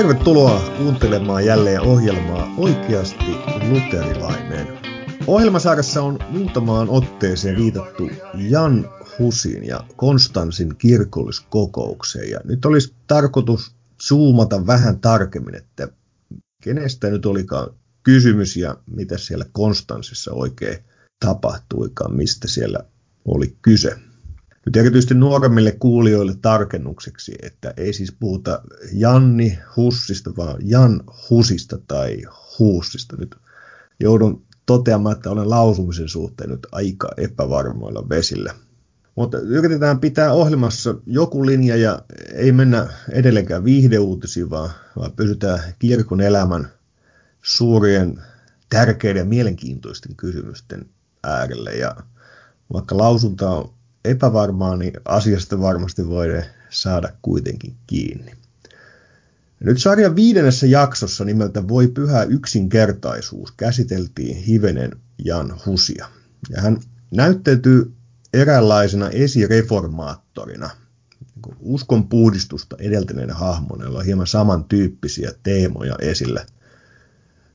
Tervetuloa kuuntelemaan jälleen ohjelmaa Oikeasti luterilainen. Ohjelmasarjassa on muutamaan otteeseen viitattu Jan Husin ja Konstansin kirkolliskokoukseen. Ja nyt olisi tarkoitus zoomata vähän tarkemmin, että kenestä nyt olikaan kysymys ja mitä siellä Konstansissa oikein tapahtuikaan, mistä siellä oli kyse. Nyt erityisesti nuoremmille kuulijoille tarkennukseksi, että ei siis puhuta Janni Hussista, vaan Jan Husista tai Huussista. Nyt joudun toteamaan, että olen lausumisen suhteen nyt aika epävarmoilla vesillä. Mutta yritetään pitää ohjelmassa joku linja ja ei mennä edelleenkään viihdeuutisiin, vaan, vaan pysytään kirkon elämän suurien, tärkeiden ja mielenkiintoisten kysymysten äärelle. Ja vaikka lausunta on epävarmaa, niin asiasta varmasti voidaan saada kuitenkin kiinni. Nyt sarjan viidennessä jaksossa nimeltä Voi pyhä yksinkertaisuus käsiteltiin hivenen Jan Husia. Ja hän näyttäytyy eräänlaisena esireformaattorina, niin uskon puhdistusta edeltäneen hahmon, jolla on hieman samantyyppisiä teemoja esillä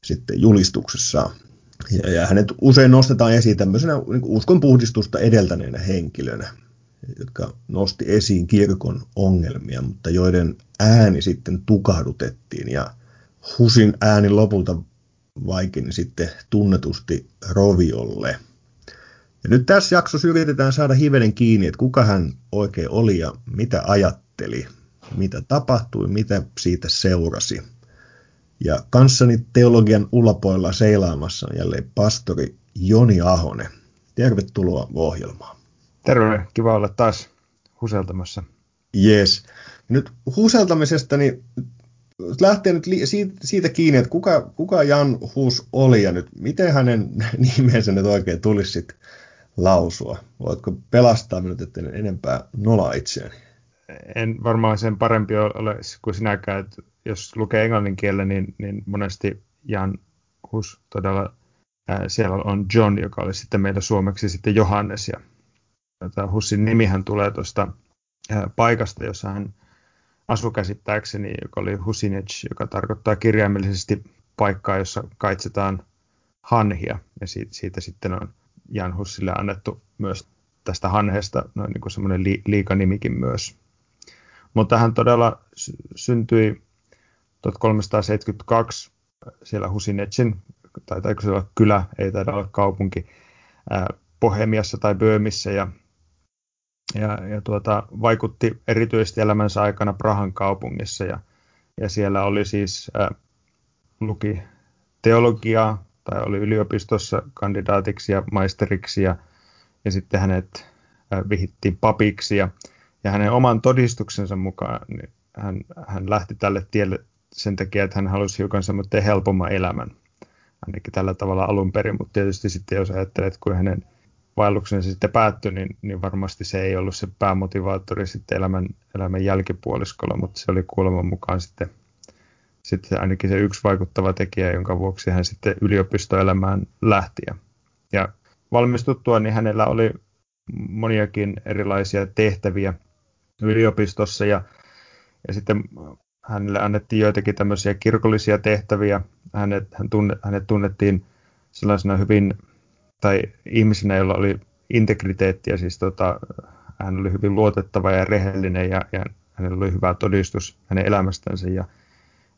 sitten julistuksessaan. Ja, ja hänet usein nostetaan esiin tämmöisenä niin uskon puhdistusta edeltäneenä henkilönä, jotka nosti esiin kirkon ongelmia, mutta joiden ääni sitten tukahdutettiin ja Husin ääni lopulta vaikeni sitten tunnetusti roviolle. Ja nyt tässä jaksossa yritetään saada hivenen kiinni, että kuka hän oikein oli ja mitä ajatteli, mitä tapahtui, mitä siitä seurasi. Ja kanssani teologian ulapoilla seilaamassa on jälleen pastori Joni Ahonen. Tervetuloa ohjelmaan. Terve, kiva olla taas huseltamassa. Yes. Nyt huseltamisesta niin lähtee nyt siitä, siitä kiinni, että kuka, kuka Jan Hus oli ja nyt miten hänen nimensä nyt oikein tulisi sitten lausua? Voitko pelastaa minut, että enempää nola itseäni? En varmaan sen parempi ole kuin sinäkään, että jos lukee englannin kielellä, niin, niin monesti Jan Hus todella, ää, siellä on John, joka oli sitten meillä suomeksi sitten Johannes. Ja tämä Hussin nimihän tulee tuosta paikasta, jossa hän asui käsittääkseni, joka oli Husinec, joka tarkoittaa kirjaimellisesti paikkaa, jossa kaitsetaan hanhia. Ja siitä, siitä sitten on Jan Hussille annettu myös tästä hanhesta noin niin kuin semmoinen li, liikanimikin myös. Mutta hän todella syntyi 1372 siellä Husinetsin, tai taiko se olla kylä, ei taida olla kaupunki, ää, Bohemiassa tai Böömissä ja, ja, ja tuota, vaikutti erityisesti elämänsä aikana Prahan kaupungissa ja, ja siellä oli siis ää, luki teologiaa tai oli yliopistossa kandidaatiksi ja maisteriksi ja, ja sitten hänet ää, vihittiin papiksi ja, ja hänen oman todistuksensa mukaan niin hän, hän lähti tälle tielle sen takia, että hän halusi hiukan semmoinen helpomman elämän, ainakin tällä tavalla alun perin, mutta tietysti sitten jos ajattelet, että kun hänen vaelluksensa sitten päättyi, niin, niin varmasti se ei ollut se päämotivaattori sitten elämän, elämän jälkipuoliskolla, mutta se oli kuuleman mukaan sitten, sitten ainakin se yksi vaikuttava tekijä, jonka vuoksi hän sitten yliopistoelämään lähti. Ja valmistuttua, niin hänellä oli moniakin erilaisia tehtäviä yliopistossa ja, ja sitten hänelle annettiin joitakin tämmöisiä kirkollisia tehtäviä. Hänet, hän tunne, hänet tunnettiin sellaisena hyvin, tai ihmisenä, jolla oli integriteettiä, siis tota, hän oli hyvin luotettava ja rehellinen ja, ja hänellä oli hyvä todistus hänen elämästänsä ja,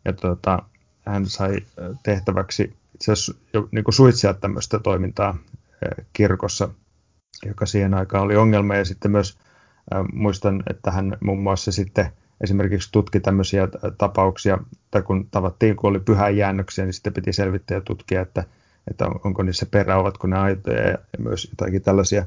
ja tota, hän sai tehtäväksi itse asiassa niin suitsia tämmöistä toimintaa kirkossa, joka siihen aikaan oli ongelma ja sitten myös äh, muistan, että hän muun muassa sitten esimerkiksi tutki tämmöisiä tapauksia, tai kun tavattiin, kun oli pyhäjäännöksiä, niin sitten piti selvittää ja tutkia, että, että onko niissä perä, ovatko ne aitoja ja, myös jotakin tällaisia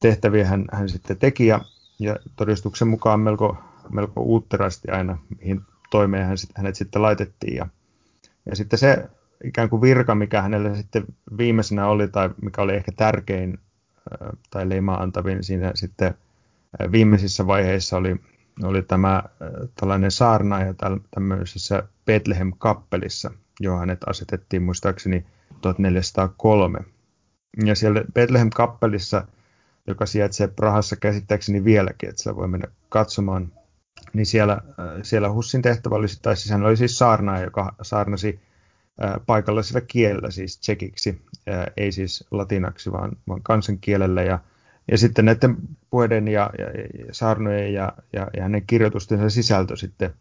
tehtäviä hän, hän sitten teki. Ja, ja todistuksen mukaan melko, melko uutterasti aina, mihin toimeen hän, hänet sitten laitettiin. Ja, ja sitten se ikään kuin virka, mikä hänellä sitten viimeisenä oli tai mikä oli ehkä tärkein tai leimaa antavin siinä sitten viimeisissä vaiheissa oli oli tämä äh, tällainen saarnaaja tämmöisessä Bethlehem-kappelissa, johon hänet asetettiin muistaakseni 1403. Ja siellä Bethlehem-kappelissa, joka sijaitsee Prahassa käsittääkseni vieläkin, että siellä voi mennä katsomaan niin siellä, siellä Hussin tehtävä oli, tai siis hän oli siis saarnaaja, joka saarnasi paikallisella kielellä, siis tsekiksi, ei siis latinaksi, vaan, vaan kansankielellä. Ja, ja sitten näiden puheiden ja, ja, ja saarnojen ja, ja, ja hänen kirjoitustensa sisältö sitten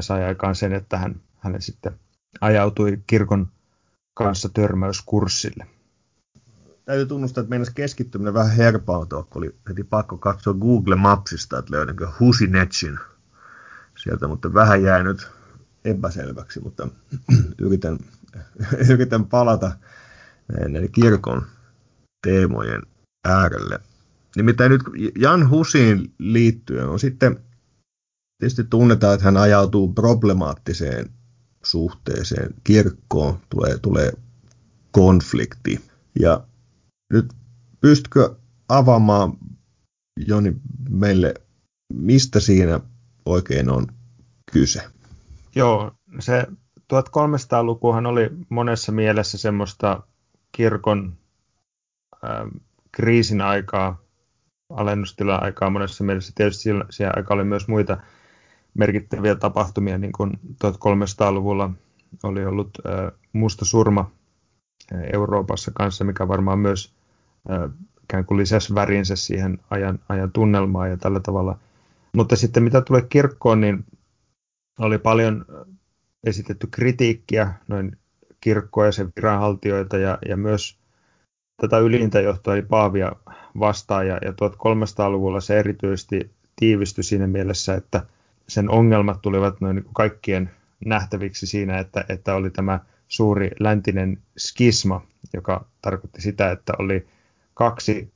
sai aikaan sen, että hän, hän sitten ajautui kirkon kanssa törmäyskurssille. Täytyy tunnustaa, että meidän keskittyminen vähän herpautua, kun oli heti pakko katsoa Google Mapsista, että löydänkö Husinetsin sieltä, mutta vähän jäänyt epäselväksi, mutta yritän, yritän palata näiden kirkon teemojen äärelle. Nimittäin nyt Jan Husiin liittyen on sitten tietysti tunnetaan, että hän ajautuu problemaattiseen suhteeseen kirkkoon, tulee, tulee konflikti. Ja nyt pystytkö avaamaan Joni meille, mistä siinä oikein on kyse? Joo, se 1300-lukuhan oli monessa mielessä semmoista kirkon äh, kriisin aikaa, alennustilan aikaa monessa mielessä. Tietysti siellä, siellä aika oli myös muita merkittäviä tapahtumia, niin kuin 1300-luvulla oli ollut äh, musta surma Euroopassa kanssa, mikä varmaan myös äh, ikään kuin lisäsi värinsä siihen ajan, ajan tunnelmaan ja tällä tavalla. Mutta sitten mitä tulee kirkkoon, niin oli paljon esitetty kritiikkiä noin kirkkoja ja sen viranhaltijoita ja, ja myös tätä ylintä johtoa eli Paavia vastaan. Ja, ja 1300-luvulla se erityisesti tiivistyi siinä mielessä, että sen ongelmat tulivat noin niin kaikkien nähtäviksi siinä, että, että oli tämä suuri läntinen skisma, joka tarkoitti sitä, että oli kaksi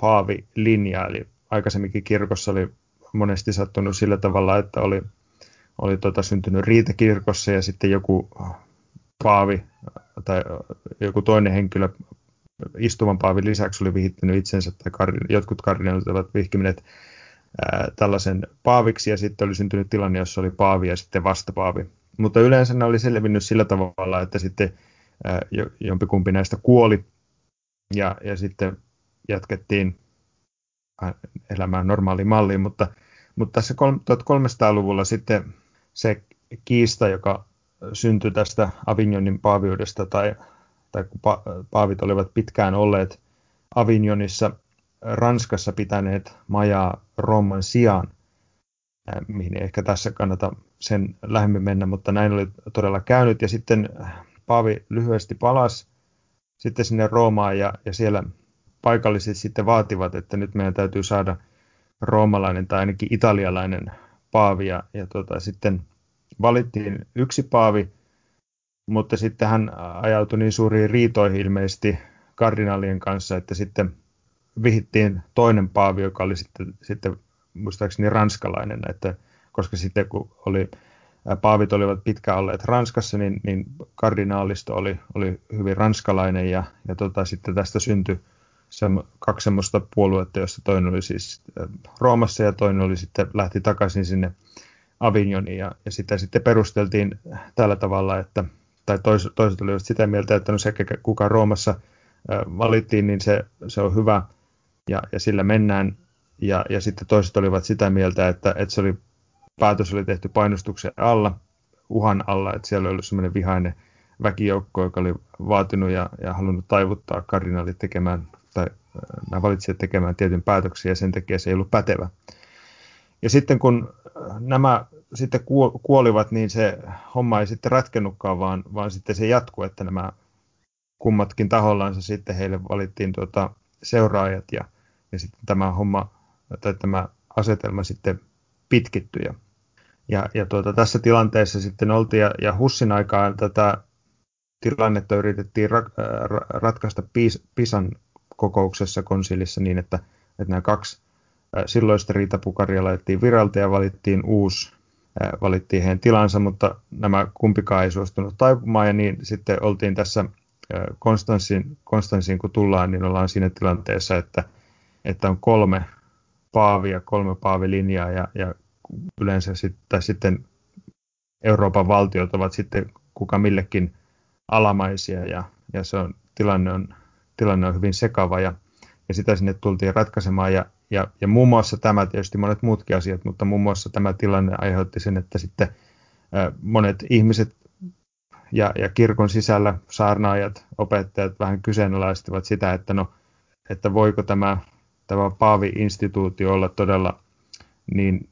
paavilinjaa, eli aikaisemminkin kirkossa oli monesti sattunut sillä tavalla, että oli oli tota, syntynyt riitakirkossa ja sitten joku paavi tai joku toinen henkilö istuvan paavin lisäksi oli vihittänyt itsensä tai jotkut kardinaalit ovat vihkineet tällaisen paaviksi ja sitten oli syntynyt tilanne, jossa oli paavi ja sitten vastapaavi. Mutta yleensä ne oli selvinnyt sillä tavalla, että sitten jompikumpi näistä kuoli ja, ja sitten jatkettiin elämään normaaliin malliin, mutta, mutta tässä 1300-luvulla sitten se kiista, joka syntyi tästä Avignonin paaviudesta, tai, tai kun pa, paavit olivat pitkään olleet Avignonissa Ranskassa pitäneet majaa Rooman sijaan, mihin ei ehkä tässä kannata sen lähemmin mennä, mutta näin oli todella käynyt. Ja sitten Paavi lyhyesti palasi sitten sinne Roomaan ja, ja siellä paikalliset sitten vaativat, että nyt meidän täytyy saada roomalainen tai ainakin italialainen paavi ja, ja tota, sitten valittiin yksi paavi, mutta sitten hän ajautui niin suuriin riitoihin ilmeisesti kardinaalien kanssa, että sitten vihittiin toinen paavi, joka oli sitten, sitten muistaakseni ranskalainen, että koska sitten kun oli, paavit olivat pitkään olleet Ranskassa, niin, niin kardinaalisto oli, oli hyvin ranskalainen. Ja, ja tota, sitten tästä syntyi se, kaksi semmoista puoluetta, joista toinen oli siis Roomassa ja toinen oli sitten lähti takaisin sinne Avignoniin. Ja, ja sitä sitten perusteltiin tällä tavalla, että tai tois, toiset olivat sitä mieltä, että no se, kuka Roomassa valittiin, niin se, se on hyvä ja, ja sillä mennään. Ja, ja sitten toiset olivat sitä mieltä, että, että se oli, päätös oli tehty painostuksen alla, uhan alla, että siellä oli ollut semmoinen vihainen väkijoukko, joka oli vaatinut ja, ja halunnut taivuttaa kardinaalit tekemään, tai nämä valitsijat tekemään tietyn päätöksen, ja sen takia se ei ollut pätevä. Ja sitten kun nämä sitten kuolivat, niin se homma ei sitten ratkennutkaan, vaan, vaan sitten se jatkuu, että nämä kummatkin tahollansa sitten heille valittiin tuota seuraajat ja, ja sitten tämä homma tai tämä asetelma sitten pitkittyi. Ja, ja, tuota, tässä tilanteessa sitten oltiin ja, ja Hussin aikaan tätä tilannetta yritettiin ra, ra, ratkaista Pis, Pisan kokouksessa konsilissa niin, että, että nämä kaksi silloista riitapukaria laitettiin viralta ja valittiin uusi, valittiin heidän tilansa, mutta nämä kumpikaan ei suostunut taipumaan. Ja niin sitten oltiin tässä Konstanssiin, Konstanssiin kun tullaan, niin ollaan siinä tilanteessa, että, että on kolme paavia, kolme paavilinjaa ja, ja yleensä sit, tai sitten Euroopan valtiot ovat sitten kuka millekin alamaisia ja, ja se on, tilanne, on, tilanne on hyvin sekava ja, ja sitä sinne tultiin ratkaisemaan. Ja, ja, ja muun muassa tämä, tietysti monet muutkin asiat, mutta muun muassa tämä tilanne aiheutti sen, että sitten monet ihmiset ja, ja kirkon sisällä saarnaajat, opettajat vähän kyseenalaistivat sitä, että no, että voiko tämä, tämä Paavi-instituutio olla todella niin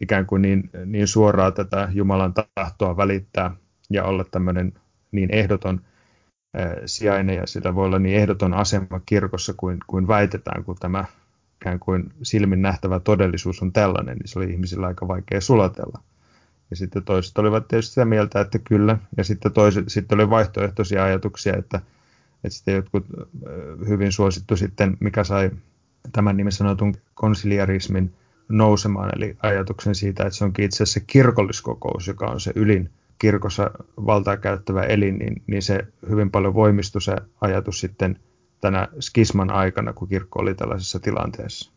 ikään kuin niin, niin suoraa tätä Jumalan tahtoa välittää ja olla tämmöinen niin ehdoton sijainen ja sillä voi olla niin ehdoton asema kirkossa kuin, kuin väitetään, kun tämä ikään kuin silmin nähtävä todellisuus on tällainen, niin se oli ihmisillä aika vaikea sulatella. Ja sitten toiset olivat tietysti sitä mieltä, että kyllä, ja sitten, toiset, sitten oli vaihtoehtoisia ajatuksia, että, että sitten jotkut hyvin suosittu sitten, mikä sai tämän nimen sanotun konsiliarismin nousemaan, eli ajatuksen siitä, että se onkin itse asiassa kirkolliskokous, joka on se ylin kirkossa valtaa käyttävä elin, niin, niin se hyvin paljon voimistui se ajatus sitten tänä skisman aikana, kun kirkko oli tällaisessa tilanteessa.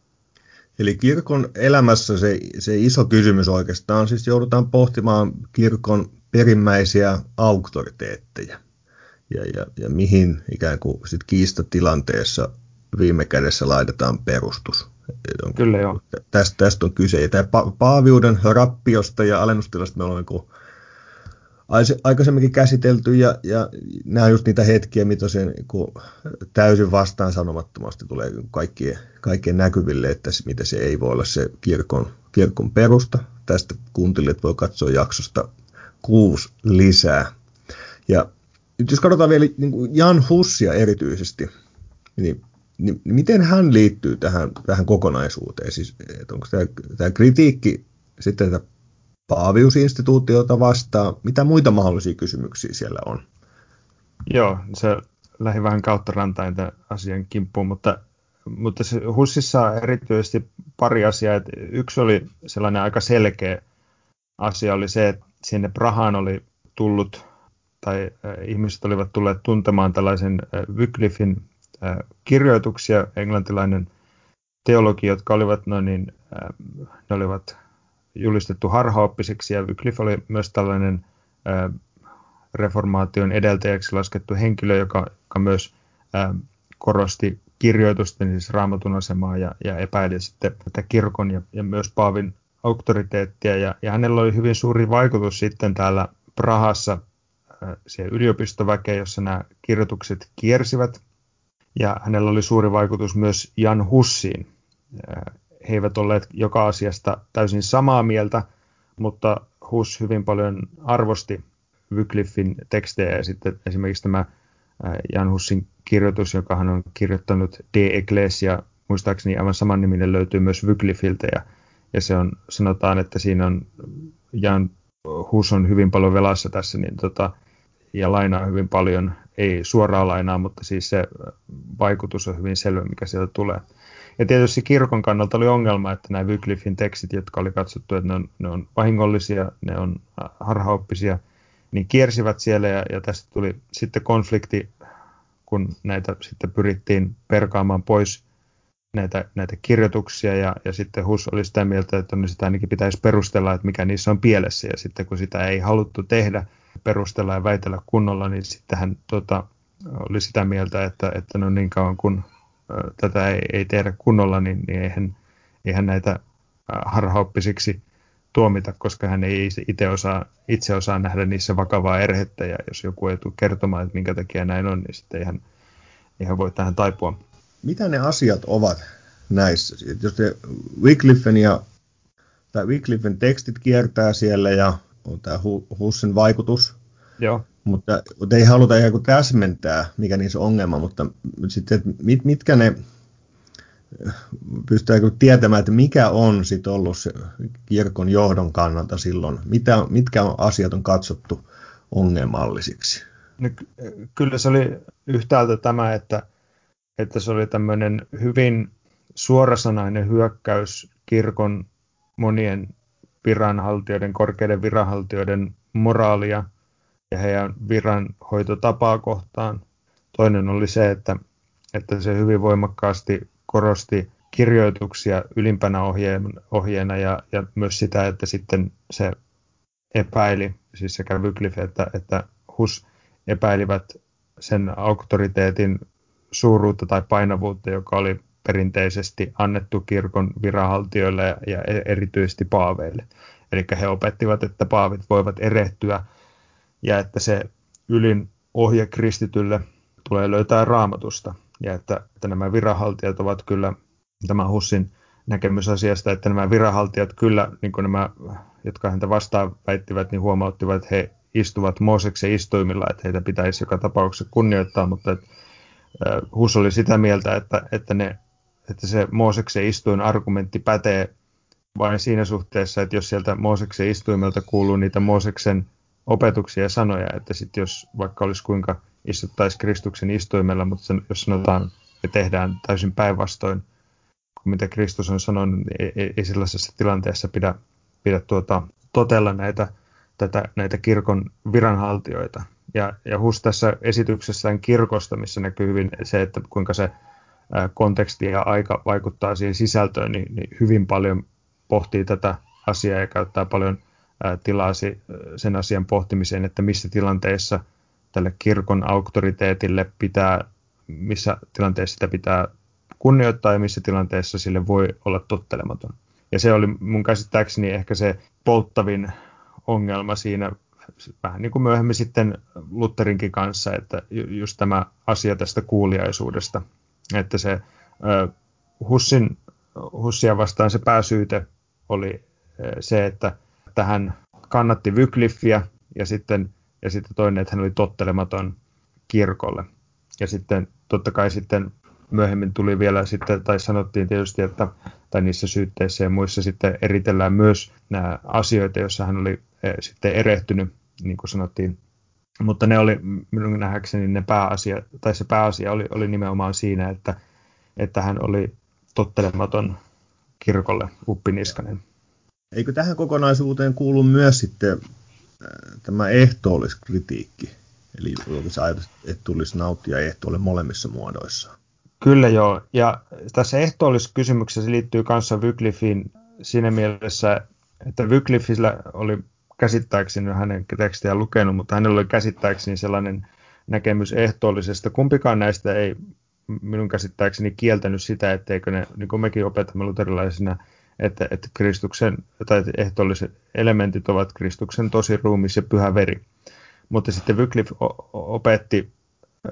Eli kirkon elämässä se, se iso kysymys oikeastaan, siis joudutaan pohtimaan kirkon perimmäisiä auktoriteetteja ja, ja, ja mihin ikään kuin sit kiistatilanteessa viime kädessä laitetaan perustus. Kyllä joo. Tästä, tästä on kyse. Ja tämä pa- paaviuden rappiosta ja alennustilasta me olemme niin aikaisemminkin käsitelty ja, ja nämä on just niitä hetkiä, mitä se niin täysin vastaan sanomattomasti tulee kaikkien, kaikkien näkyville, että mitä se ei voi olla se kirkon, kirkon perusta. Tästä kuuntelijat voi katsoa jaksosta kuusi lisää. Ja nyt jos katsotaan vielä niin kuin Jan Hussia erityisesti, niin, niin miten hän liittyy tähän, tähän kokonaisuuteen? Siis, onko tämä, tämä kritiikki sitten tätä Paaviusinstituutiota vastaan. Mitä muita mahdollisia kysymyksiä siellä on? Joo, se lähi vähän kautta rantain tämän asian kimppuun, mutta, mutta se Hussissa erityisesti pari asiaa. Että yksi oli sellainen aika selkeä asia, oli se, että sinne Prahaan oli tullut, tai ihmiset olivat tulleet tuntemaan tällaisen Wycliffin kirjoituksia, englantilainen teologi, jotka olivat noin niin, ne olivat julistettu harhaoppiseksi ja Wycliffe oli myös tällainen reformaation edeltäjäksi laskettu henkilö, joka, joka myös korosti kirjoitusten, siis raamatun asemaa ja, ja epäili sitten tätä kirkon ja, ja myös Paavin auktoriteettia. Ja, ja hänellä oli hyvin suuri vaikutus sitten täällä Prahassa ä, siihen yliopistoväkeen, jossa nämä kirjoitukset kiersivät. Ja hänellä oli suuri vaikutus myös Jan Hussiin, he eivät olleet joka asiasta täysin samaa mieltä, mutta Hus hyvin paljon arvosti Wycliffin tekstejä ja sitten esimerkiksi tämä Jan Hussin kirjoitus, joka hän on kirjoittanut De Ecclesia, muistaakseni aivan saman niminen löytyy myös Wycliffiltä ja, ja se on, sanotaan, että siinä on Jan Hus on hyvin paljon velassa tässä niin tota, ja lainaa hyvin paljon, ei suoraa lainaa, mutta siis se vaikutus on hyvin selvä, mikä sieltä tulee. Ja tietysti kirkon kannalta oli ongelma, että nämä Wycliffin tekstit, jotka oli katsottu, että ne on, ne on vahingollisia, ne on äh, harhaoppisia, niin kiersivät siellä ja, ja tästä tuli sitten konflikti, kun näitä sitten pyrittiin perkaamaan pois näitä, näitä kirjoituksia ja, ja sitten Hus oli sitä mieltä, että ne sitä ainakin pitäisi perustella, että mikä niissä on pielessä. Ja sitten kun sitä ei haluttu tehdä, perustella ja väitellä kunnolla, niin sitten hän tota, oli sitä mieltä, että, että no niin kauan kun tätä ei, ei tehdä kunnolla, niin, niin eihän, eihän näitä harhaoppisiksi tuomita, koska hän ei itse osaa, itse osaa nähdä niissä vakavaa erhettä, ja jos joku ei tule kertomaan, että minkä takia näin on, niin sitten eihän, eihän voi tähän taipua. Mitä ne asiat ovat näissä? Jos te Wycliffen ja tai Wycliffen tekstit kiertää siellä ja on tämä Hussin vaikutus, Joo. Mutta, mutta ei haluta ihan kuin täsmentää, mikä niissä on ongelma, mutta sitten, mit, mitkä ne, pystytäänkö tietämään, että mikä on sitten ollut se kirkon johdon kannalta silloin, mitä, mitkä asiat on katsottu ongelmallisiksi? No, kyllä se oli yhtäältä tämä, että, että se oli tämmöinen hyvin suorasanainen hyökkäys kirkon monien viranhaltijoiden, korkeiden viranhaltijoiden moraalia ja heidän viranhoitotapaa kohtaan. Toinen oli se, että, että se hyvin voimakkaasti korosti kirjoituksia ylimpänä ohjeena ja, ja myös sitä, että sitten se epäili, siis sekä Wycliffe että, että Hus epäilivät sen auktoriteetin suuruutta tai painavuutta, joka oli perinteisesti annettu kirkon viranhaltijoille ja erityisesti paaveille. Eli he opettivat, että paavit voivat erehtyä ja että se ylin ohje kristitylle tulee löytää raamatusta. Ja että, että nämä viranhaltijat ovat kyllä, tämä Hussin näkemys asiasta, että nämä viranhaltijat kyllä, niin kuin nämä, jotka häntä vastaan väittivät, niin huomauttivat, että he istuvat Mooseksen istuimilla, että heitä pitäisi joka tapauksessa kunnioittaa, mutta että, Hus oli sitä mieltä, että, että, ne, että se Mooseksen istuin argumentti pätee vain siinä suhteessa, että jos sieltä Mooseksen istuimelta kuuluu niitä Mooseksen opetuksia ja sanoja, että sitten jos vaikka olisi kuinka istuttaisiin Kristuksen istuimella, mutta sen, jos sanotaan ja tehdään täysin päinvastoin kuin mitä Kristus on sanonut, niin ei, ei, sellaisessa tilanteessa pidä, pidä tuota, totella näitä, tätä, näitä kirkon viranhaltijoita. Ja, ja Hus tässä esityksessään kirkosta, missä näkyy hyvin se, että kuinka se konteksti ja aika vaikuttaa siihen sisältöön, niin, niin hyvin paljon pohtii tätä asiaa ja käyttää paljon tilaa sen asian pohtimiseen, että missä tilanteessa tälle kirkon auktoriteetille pitää, missä tilanteessa sitä pitää kunnioittaa ja missä tilanteessa sille voi olla tottelematon. Ja se oli mun käsittääkseni ehkä se polttavin ongelma siinä, vähän niin kuin myöhemmin sitten Lutherinkin kanssa, että just tämä asia tästä kuuliaisuudesta, että se Hussin, Hussia vastaan se pääsyyte oli se, että, että hän kannatti Wycliffeä ja sitten, ja sitten toinen, että hän oli tottelematon kirkolle. Ja sitten totta kai sitten myöhemmin tuli vielä sitten, tai sanottiin tietysti, että tai niissä syytteissä ja muissa sitten eritellään myös nämä asioita, joissa hän oli sitten erehtynyt, niin kuin sanottiin. Mutta ne oli minun nähdäkseni ne pääasia, tai se pääasia oli, oli nimenomaan siinä, että, että hän oli tottelematon kirkolle uppiniskanen. Eikö tähän kokonaisuuteen kuulu myös sitten äh, tämä ehtoolliskritiikki? Eli se ajatus, että tulisi nauttia ehtoolle molemmissa muodoissa. Kyllä joo, ja tässä ehtoolliskysymyksessä liittyy kanssa Wycliffein siinä mielessä, että Wycliffillä oli käsittääkseni hänen tekstiä lukenut, mutta hänellä oli käsittääkseni sellainen näkemys ehtoollisesta. Kumpikaan näistä ei minun käsittääkseni kieltänyt sitä, etteikö ne, niin kuin mekin opetamme luterilaisina, että, että Kristuksen, tai ehtoolliset elementit ovat Kristuksen tosi ruumis ja pyhä veri. Mutta sitten Wycliffe opetti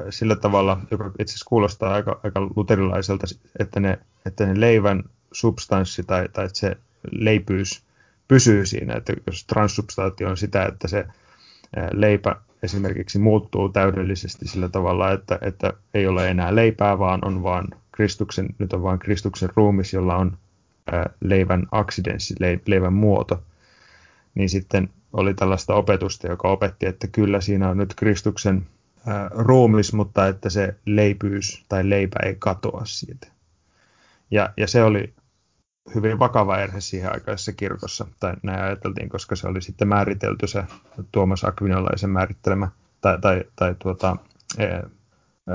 sillä tavalla, joka itse asiassa kuulostaa aika, aika luterilaiselta, että ne, että ne leivän substanssi tai, tai että se leipyys pysyy siinä, että jos transsubstaatio on sitä, että se leipä esimerkiksi muuttuu täydellisesti sillä tavalla, että, että ei ole enää leipää, vaan on vaan Kristuksen, nyt on vain Kristuksen ruumis, jolla on leivän aksidenssi, leivän muoto, niin sitten oli tällaista opetusta, joka opetti, että kyllä siinä on nyt Kristuksen ruumis, mutta että se leipyys tai leipä ei katoa siitä. Ja, ja se oli hyvin vakava erhe siihen aikaisessa kirkossa, tai näin ajateltiin, koska se oli sitten määritelty se Tuomas Akvinolaisen määrittelemä tai, tai, tai tuota, e,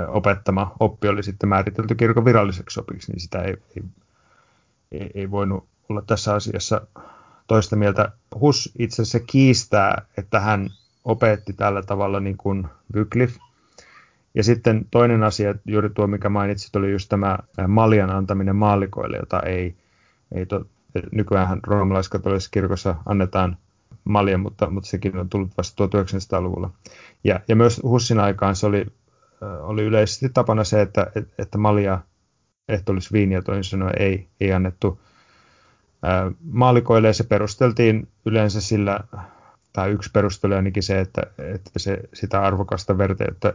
opettama oppi oli sitten määritelty kirkon viralliseksi opiksi, niin sitä ei, ei, ei, ei voinut olla tässä asiassa toista mieltä. Hus itse asiassa kiistää, että hän opetti tällä tavalla niin kuin Wycliffe. Ja sitten toinen asia, juuri tuo mikä mainitsit, oli just tämä maljan antaminen maallikoille, jota ei, ei to, nykyään roomalaiskatolisessa kirkossa annetaan malja, mutta, mutta sekin on tullut vasta 1900-luvulla. Ja, ja myös Hussin aikaan se oli, oli yleisesti tapana se, että, että malja ehtoolis viiniä toisin sanoen ei, ei annettu maalikoille ja se perusteltiin yleensä sillä tai yksi perustelu ainakin se, että, että se, sitä arvokasta verta, että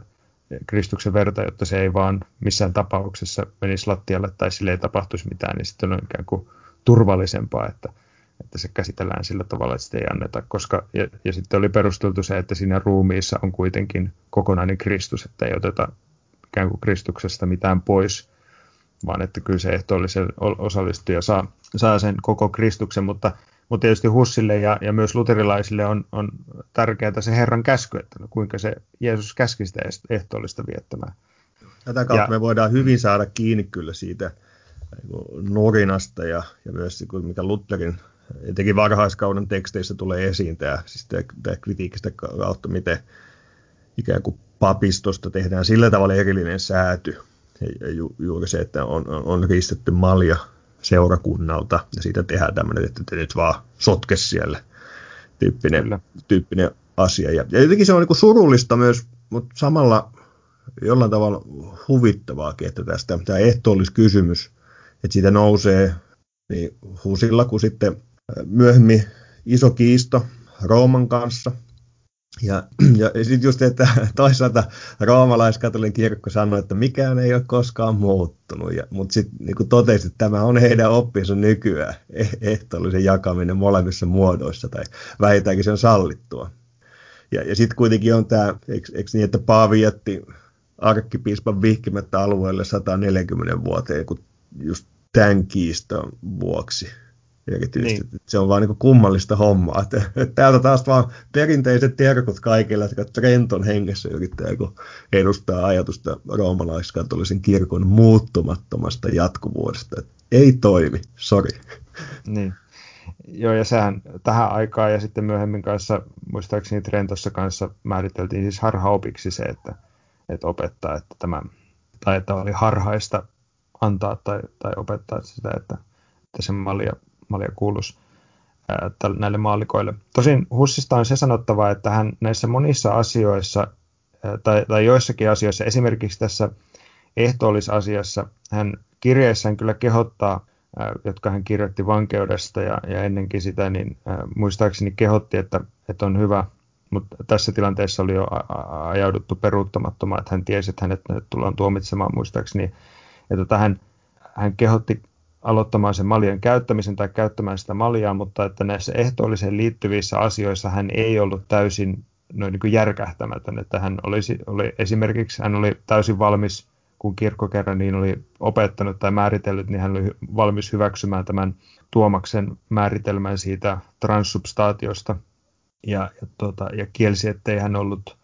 Kristuksen verta, jotta se ei vaan missään tapauksessa menisi lattialle tai sille ei tapahtuisi mitään, niin sitten on ikään kuin turvallisempaa, että, että se käsitellään sillä tavalla, että sitä ei anneta. Koska, ja, ja sitten oli perusteltu se, että siinä ruumiissa on kuitenkin kokonainen Kristus, että ei oteta ikään kuin Kristuksesta mitään pois, vaan että kyllä se ehtoollisen osallistuja saa, saa sen koko Kristuksen, mutta mutta tietysti Hussille ja, ja myös luterilaisille on, on tärkeää se Herran käsky, että no, kuinka se Jeesus käski sitä ehtoollista viettämään. Tätä kautta ja, me voidaan hyvin saada kiinni kyllä siitä niin norinasta ja, ja myös mikä Lutherin etenkin varhaiskauden teksteissä tulee esiin tämä, siis tämä, tämä kritiikistä kautta, miten ikään kuin papistosta tehdään sillä tavalla erillinen sääty, ju, juuri se, että on, on, on riistetty malja seurakunnalta ja siitä tehdään tämmöinen, että te nyt vaan sotke siellä tyyppinen, tyyppinen asia. Ja, ja jotenkin se on niin surullista myös, mutta samalla jollain tavalla huvittavaakin, että tästä tämä kysymys, että siitä nousee niin Husilla kuin sitten myöhemmin iso kiisto Rooman kanssa. Ja, ja sitten just, että toisaalta roomalaiskatolinen kirkko sanoi, että mikään ei ole koskaan muuttunut. Ja, mutta sitten niin totesi, että tämä on heidän oppinsa nykyään, eh, ehtoollisen jakaminen molemmissa muodoissa, tai vähintäänkin se on sallittua. Ja, ja sitten kuitenkin on tämä, eikö, eikö niin, että Paavi jätti arkkipiispan vihkimättä alueelle 140 vuoteen, kun just tämän kiiston vuoksi. Erityisesti. Niin. Se on vaan niin kummallista hommaa. Että, että täältä taas vaan perinteiset terkut kaikille, jotka Trenton hengessä yrittää edustaa ajatusta roomalaiskatolisen kirkon muuttumattomasta jatkuvuudesta. Että ei toimi, sori. Niin. Joo, ja sehän tähän aikaan ja sitten myöhemmin kanssa, muistaakseni Trentossa kanssa määriteltiin siis harhaopiksi se, että, että opettaa, että tämä, tai että oli harhaista antaa tai, tai opettaa sitä, että, että se malja, malja kuuluisi ää, näille maalikoille. Tosin Hussista on se sanottava, että hän näissä monissa asioissa, tai, tai joissakin asioissa, esimerkiksi tässä ehtoollisasiassa, hän kirjeissään kyllä kehottaa, jotka hän kirjoitti vankeudesta ja, ja ennenkin sitä, niin muistaakseni kehotti, että, että on hyvä mutta tässä tilanteessa oli jo ajauduttu peruuttamattomaan, että hän tiesi, että hänet tullaan tuomitsemaan muistaakseni ja tota, hän, hän kehotti aloittamaan sen maljan käyttämisen tai käyttämään sitä maljaa, mutta että näissä ehtoolliseen liittyvissä asioissa hän ei ollut täysin noin niin kuin järkähtämätön, että hän olisi, oli esimerkiksi hän oli täysin valmis, kun kirkko kerran niin oli opettanut tai määritellyt, niin hän oli valmis hyväksymään tämän Tuomaksen määritelmän siitä transsubstaatiosta. Ja, ja, tuota, ja kielsi, ettei hän ollut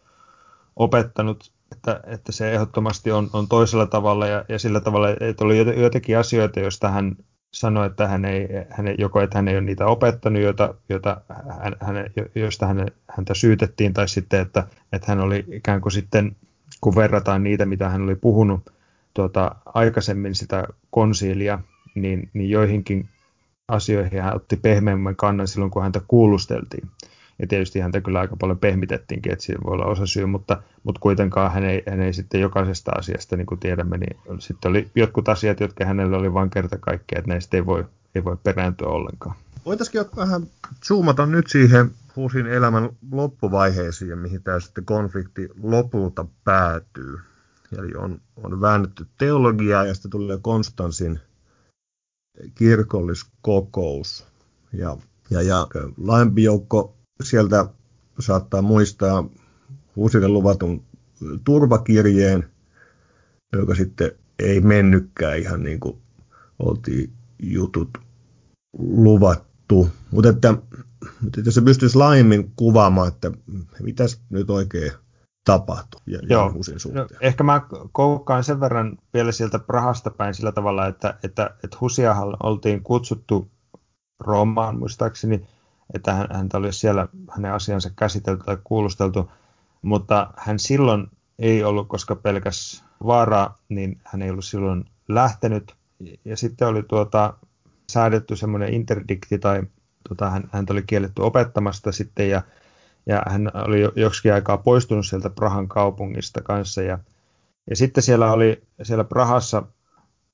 opettanut että, että se ehdottomasti on, on toisella tavalla ja, ja sillä tavalla, että oli joitakin asioita, joista hän sanoi, että hän ei, hän ei, joko että hän ei ole niitä opettanut, joita, joita hän, hän, joista hän, häntä syytettiin, tai sitten, että, että hän oli ikään kuin sitten, kun verrataan niitä, mitä hän oli puhunut tuota, aikaisemmin sitä konsiilia, niin, niin joihinkin asioihin hän otti pehmeämmän kannan silloin, kun häntä kuulusteltiin. Ja tietysti häntä kyllä aika paljon pehmitettiinkin, että siinä voi olla osa syy, mutta, mutta kuitenkaan hän ei, hän ei sitten jokaisesta asiasta, niin kuin tiedämme, niin sitten oli jotkut asiat, jotka hänellä oli vain kerta kaikkea, että näistä ei voi, ei voi perääntyä ollenkaan. Voitaisiin vähän zoomata nyt siihen Husin elämän loppuvaiheisiin, mihin tämä sitten konflikti lopulta päätyy. Eli on, on väännetty teologiaa ja sitten tulee Konstansin kirkolliskokous. Ja, ja, ja laajempi joukko sieltä saattaa muistaa uusille luvatun turvakirjeen, joka sitten ei mennytkään ihan niin kuin oltiin jutut luvattu. Mutta että, mutta että se pystyisi laajemmin kuvaamaan, että mitäs nyt oikein tapahtui ja, Joo. No, ehkä mä koukkaan sen verran vielä sieltä Prahasta päin sillä tavalla, että, että, että Husiahan oltiin kutsuttu Roomaan muistaakseni että hän, häntä olisi siellä hänen asiansa käsitelty tai kuulusteltu, mutta hän silloin ei ollut, koska pelkäs vaaraa, niin hän ei ollut silloin lähtenyt. Ja sitten oli tuota, säädetty semmoinen interdikti tai tuota, hän, häntä oli kielletty opettamasta sitten ja, ja hän oli joksikin aikaa poistunut sieltä Prahan kaupungista kanssa ja, ja sitten siellä oli siellä Prahassa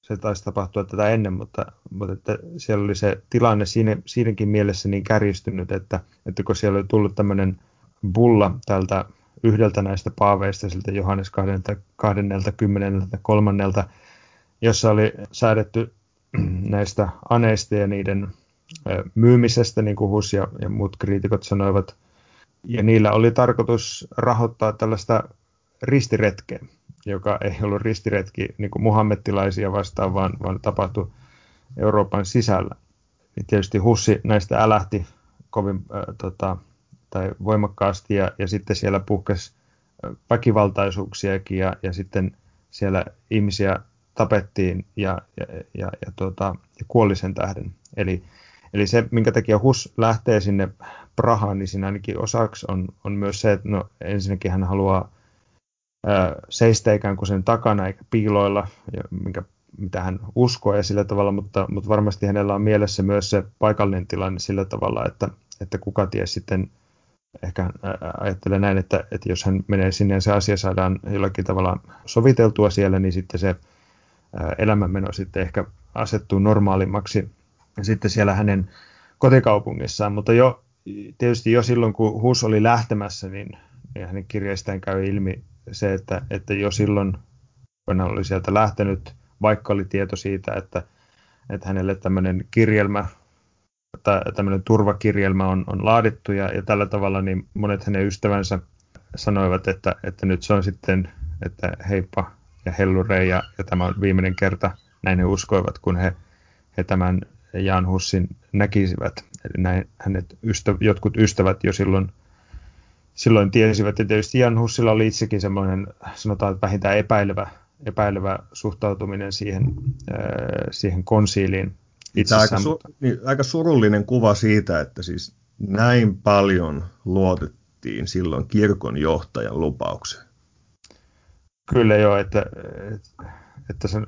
se taisi tapahtua tätä ennen, mutta, mutta että siellä oli se tilanne siinä, siinäkin mielessä niin kärjistynyt, että, että kun siellä oli tullut tämmöinen bulla tältä yhdeltä näistä paaveista, siltä Johannes 23. jossa oli säädetty näistä aneista ja niiden myymisestä, niin kuin Hus ja, ja muut kriitikot sanoivat, ja niillä oli tarkoitus rahoittaa tällaista ristiretkeä joka ei ollut ristiretki niin kuin muhammettilaisia vastaan, vaan, vaan tapahtui Euroopan sisällä. Niin tietysti Hussi näistä älähti kovin äh, tota, tai voimakkaasti ja, ja sitten siellä puhkesi väkivaltaisuuksiakin ja, ja sitten siellä ihmisiä tapettiin ja, ja, ja, ja, tuota, ja kuoli sen tähden. Eli, eli se, minkä takia Hus lähtee sinne Prahaan, niin siinä ainakin osaksi on, on myös se, että no, ensinnäkin hän haluaa seistä ikään kuin sen takana eikä piiloilla, minkä, mitä hän uskoo ja sillä tavalla, mutta, mutta varmasti hänellä on mielessä myös se paikallinen tilanne sillä tavalla, että, että kuka ties sitten ehkä ajattelee näin, että, että jos hän menee sinne ja se asia saadaan jollakin tavalla soviteltua siellä, niin sitten se elämänmeno sitten ehkä asettuu normaalimmaksi sitten siellä hänen kotikaupungissaan, mutta jo, tietysti jo silloin, kun Hus oli lähtemässä, niin, niin hänen kirjeistään käy ilmi se, että, että jo silloin, kun hän oli sieltä lähtenyt, vaikka oli tieto siitä, että, että hänelle tämmöinen kirjelmä, tai tämmöinen turvakirjelmä on, on laadittu, ja, ja tällä tavalla niin monet hänen ystävänsä sanoivat, että, että nyt se on sitten, että heippa ja hellurei, ja, ja tämä on viimeinen kerta, näin he uskoivat, kun he, he tämän Jan Hussin näkisivät. Eli näin hänet ystä, jotkut ystävät jo silloin, silloin tiesivät, ja tietysti Jan Hussilla oli itsekin semmoinen, sanotaan, että vähintään epäilevä, epäilevä suhtautuminen siihen, äh, siihen konsiiliin. Itse aika, su- niin, aika surullinen kuva siitä, että siis näin paljon luotettiin silloin kirkon johtajan lupaukseen. Kyllä joo, että, että, että sen,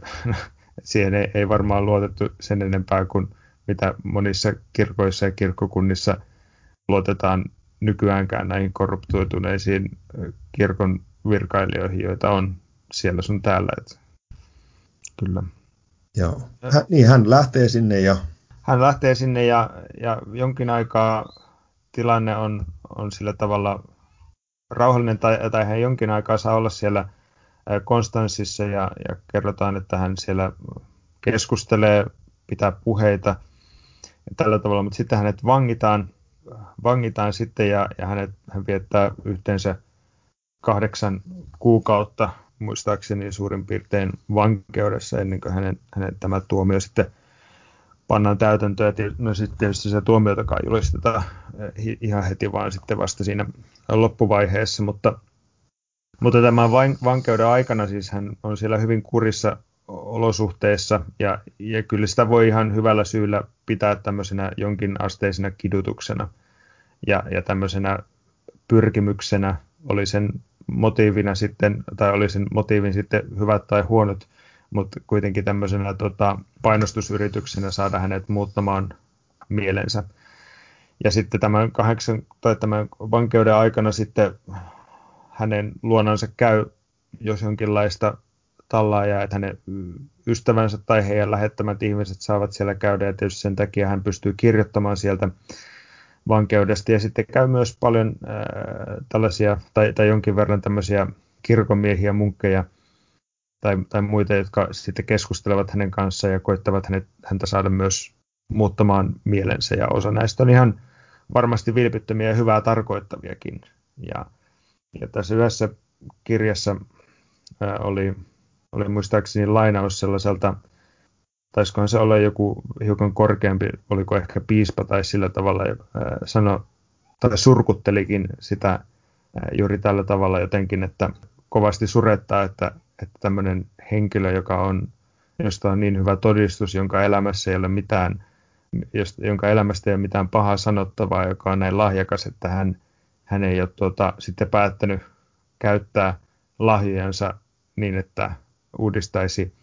siihen ei, ei varmaan luotettu sen enempää kuin mitä monissa kirkoissa ja kirkkokunnissa luotetaan nykyäänkään näihin korruptoituneisiin kirkon virkailijoihin, joita on siellä sun täällä. Että, kyllä. Joo. Hän, niin, hän lähtee sinne ja... Hän lähtee sinne ja, ja jonkin aikaa tilanne on, on sillä tavalla rauhallinen, tai, tai hän jonkin aikaa saa olla siellä Konstanssissa ja, ja kerrotaan, että hän siellä keskustelee, pitää puheita ja tällä tavalla, mutta sitten hänet vangitaan, vangitaan sitten ja, ja hänet, hän viettää yhteensä kahdeksan kuukautta muistaakseni suurin piirtein vankeudessa ennen kuin hänen, hänen tämä tuomio sitten pannaan täytäntöön. No sitten tietysti se tuomiotakaan julistetaan ihan heti, vaan sitten vasta siinä loppuvaiheessa, mutta mutta tämän vankeuden aikana siis hän on siellä hyvin kurissa olosuhteissa ja, ja kyllä sitä voi ihan hyvällä syyllä pitää tämmöisenä jonkin asteisena kidutuksena ja, ja tämmöisenä pyrkimyksenä oli sen motiivina sitten, tai oli sen motiivin sitten hyvät tai huonot, mutta kuitenkin tämmöisenä tota, painostusyrityksenä saada hänet muuttamaan mielensä. Ja sitten tämän, kahdeksan, tai tämän vankeuden aikana sitten hänen luonansa käy, jos jonkinlaista tallaajaa, että hänen ystävänsä tai heidän lähettämät ihmiset saavat siellä käydä, ja tietysti sen takia hän pystyy kirjoittamaan sieltä vankeudesta, ja sitten käy myös paljon äh, tällaisia, tai, tai jonkin verran tämmöisiä kirkomiehiä, munkkeja, tai, tai muita, jotka sitten keskustelevat hänen kanssaan ja koittavat hänet, häntä saada myös muuttamaan mielensä, ja osa näistä on ihan varmasti vilpittömiä ja hyvää tarkoittaviakin, ja ja tässä yhdessä kirjassa ää, oli, oli muistaakseni lainaus sellaiselta, taisikohan se olla joku hiukan korkeampi, oliko ehkä piispa tai sillä tavalla, ää, sano, tai surkuttelikin sitä ää, juuri tällä tavalla jotenkin, että kovasti surettaa, että, että tämmöinen henkilö, joka on, josta on niin hyvä todistus, jonka elämässä ei ole mitään, jonka elämästä ei ole mitään pahaa sanottavaa, joka on näin lahjakas, että hän hän ei ole tuota, sitten päättänyt käyttää lahjojansa niin, että uudistaisi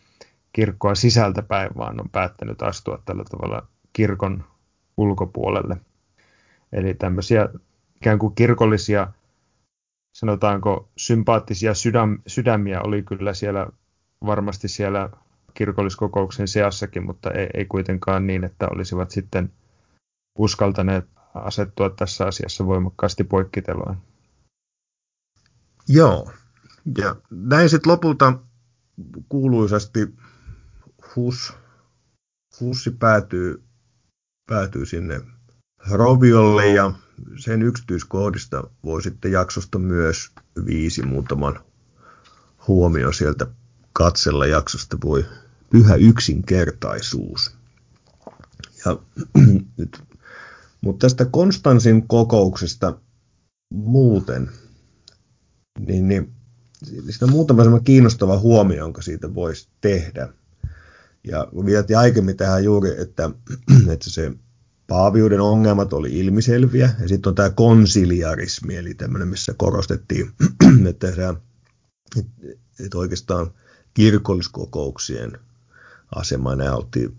kirkkoa sisältäpäin, vaan on päättänyt astua tällä tavalla kirkon ulkopuolelle. Eli tämmöisiä ikään kuin kirkollisia, sanotaanko sympaattisia sydäm, sydämiä oli kyllä siellä varmasti siellä kirkolliskokouksen seassakin, mutta ei, ei kuitenkaan niin, että olisivat sitten uskaltaneet asettua tässä asiassa voimakkaasti poikkiteloin. Joo, ja näin sitten lopulta kuuluisasti Hus, Hussi päätyy, päätyy sinne Roviolle ja sen yksityiskohdista voi sitten jaksosta myös viisi muutaman huomio sieltä katsella jaksosta voi pyhä yksinkertaisuus. Ja nyt mutta tästä Konstansin kokouksesta muuten, niin, niin siitä on muutama sellainen kiinnostava huomio, jonka siitä voisi tehdä. Ja viitattiin aikaisemmin tähän juuri, että, että se paaviuden ongelmat oli ilmiselviä, ja sitten on tämä konsiliarismi, eli tämmöinen, missä korostettiin, että se että et oikeastaan kirkolliskokouksien asema nämä oltiin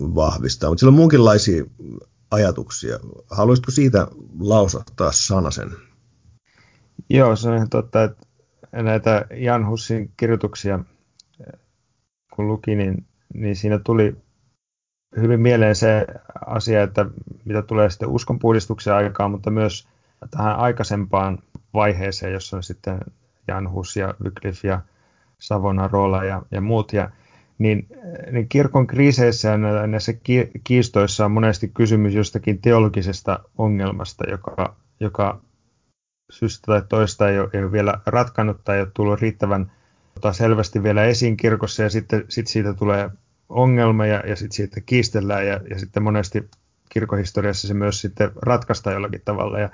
vahvistaa. Mutta sillä on muunkinlaisia ajatuksia. Haluaisitko siitä lausahtaa sanasen? Joo, se on ihan totta, että näitä Jan Hussin kirjoituksia kun luki, niin, niin siinä tuli hyvin mieleen se asia, että mitä tulee sitten uskonpuhdistuksen aikaan, mutta myös tähän aikaisempaan vaiheeseen, jossa on sitten Jan Hus ja Wycliffe ja Savonarola ja, ja muut. Ja, niin, niin kirkon kriiseissä ja näissä kiistoissa on monesti kysymys jostakin teologisesta ongelmasta, joka, joka syystä tai toista ei ole, ei ole vielä ratkannut tai ei ole tullut riittävän tota, selvästi vielä esiin kirkossa ja sitten sit siitä tulee ongelma ja, ja sitten siitä kiistellään ja, ja sitten monesti kirkohistoriassa se myös sitten ratkaistaan jollakin tavalla. Ja,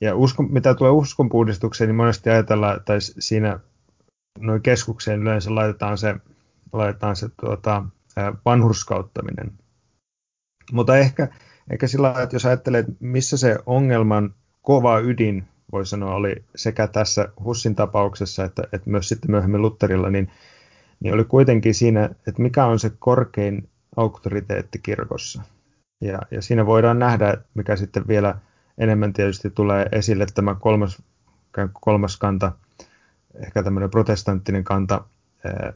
ja uskon, mitä tulee uskonpuhdistukseen, niin monesti ajatellaan, että siinä noin keskukseen yleensä laitetaan se, laitetaan se tuota, vanhurskauttaminen. Mutta ehkä, ehkä sillä että jos ajattelee, että missä se ongelman kova ydin, voi sanoa, oli sekä tässä Hussin tapauksessa että, että myös sitten myöhemmin Lutterilla, niin, niin oli kuitenkin siinä, että mikä on se korkein auktoriteetti kirkossa. Ja, ja siinä voidaan nähdä, mikä sitten vielä enemmän tietysti tulee esille tämä kolmas, kolmas kanta, ehkä tämmöinen protestanttinen kanta ää,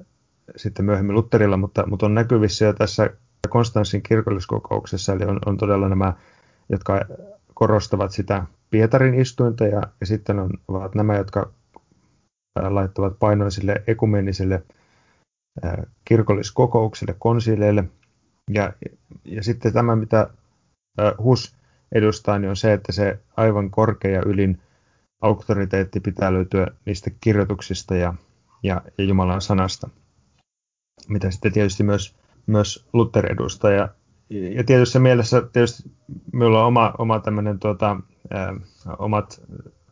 sitten myöhemmin Lutterilla, mutta, mutta on näkyvissä jo tässä Konstanssin kirkolliskokouksessa, eli on, on todella nämä, jotka korostavat sitä Pietarin istuinta, ja, ja sitten on, ovat nämä, jotka laittavat painoisille ekumenisille ää, kirkolliskokouksille, konsileille, ja, ja sitten tämä, mitä Hus edustaa, niin on se, että se aivan korkea ylin auktoriteetti pitää löytyä niistä kirjoituksista ja, ja, ja Jumalan sanasta, mitä sitten tietysti myös, myös Luther edustaa. Ja, ja tietysti mielessä tietysti minulla on oma, oma tämmöinen tuota, omat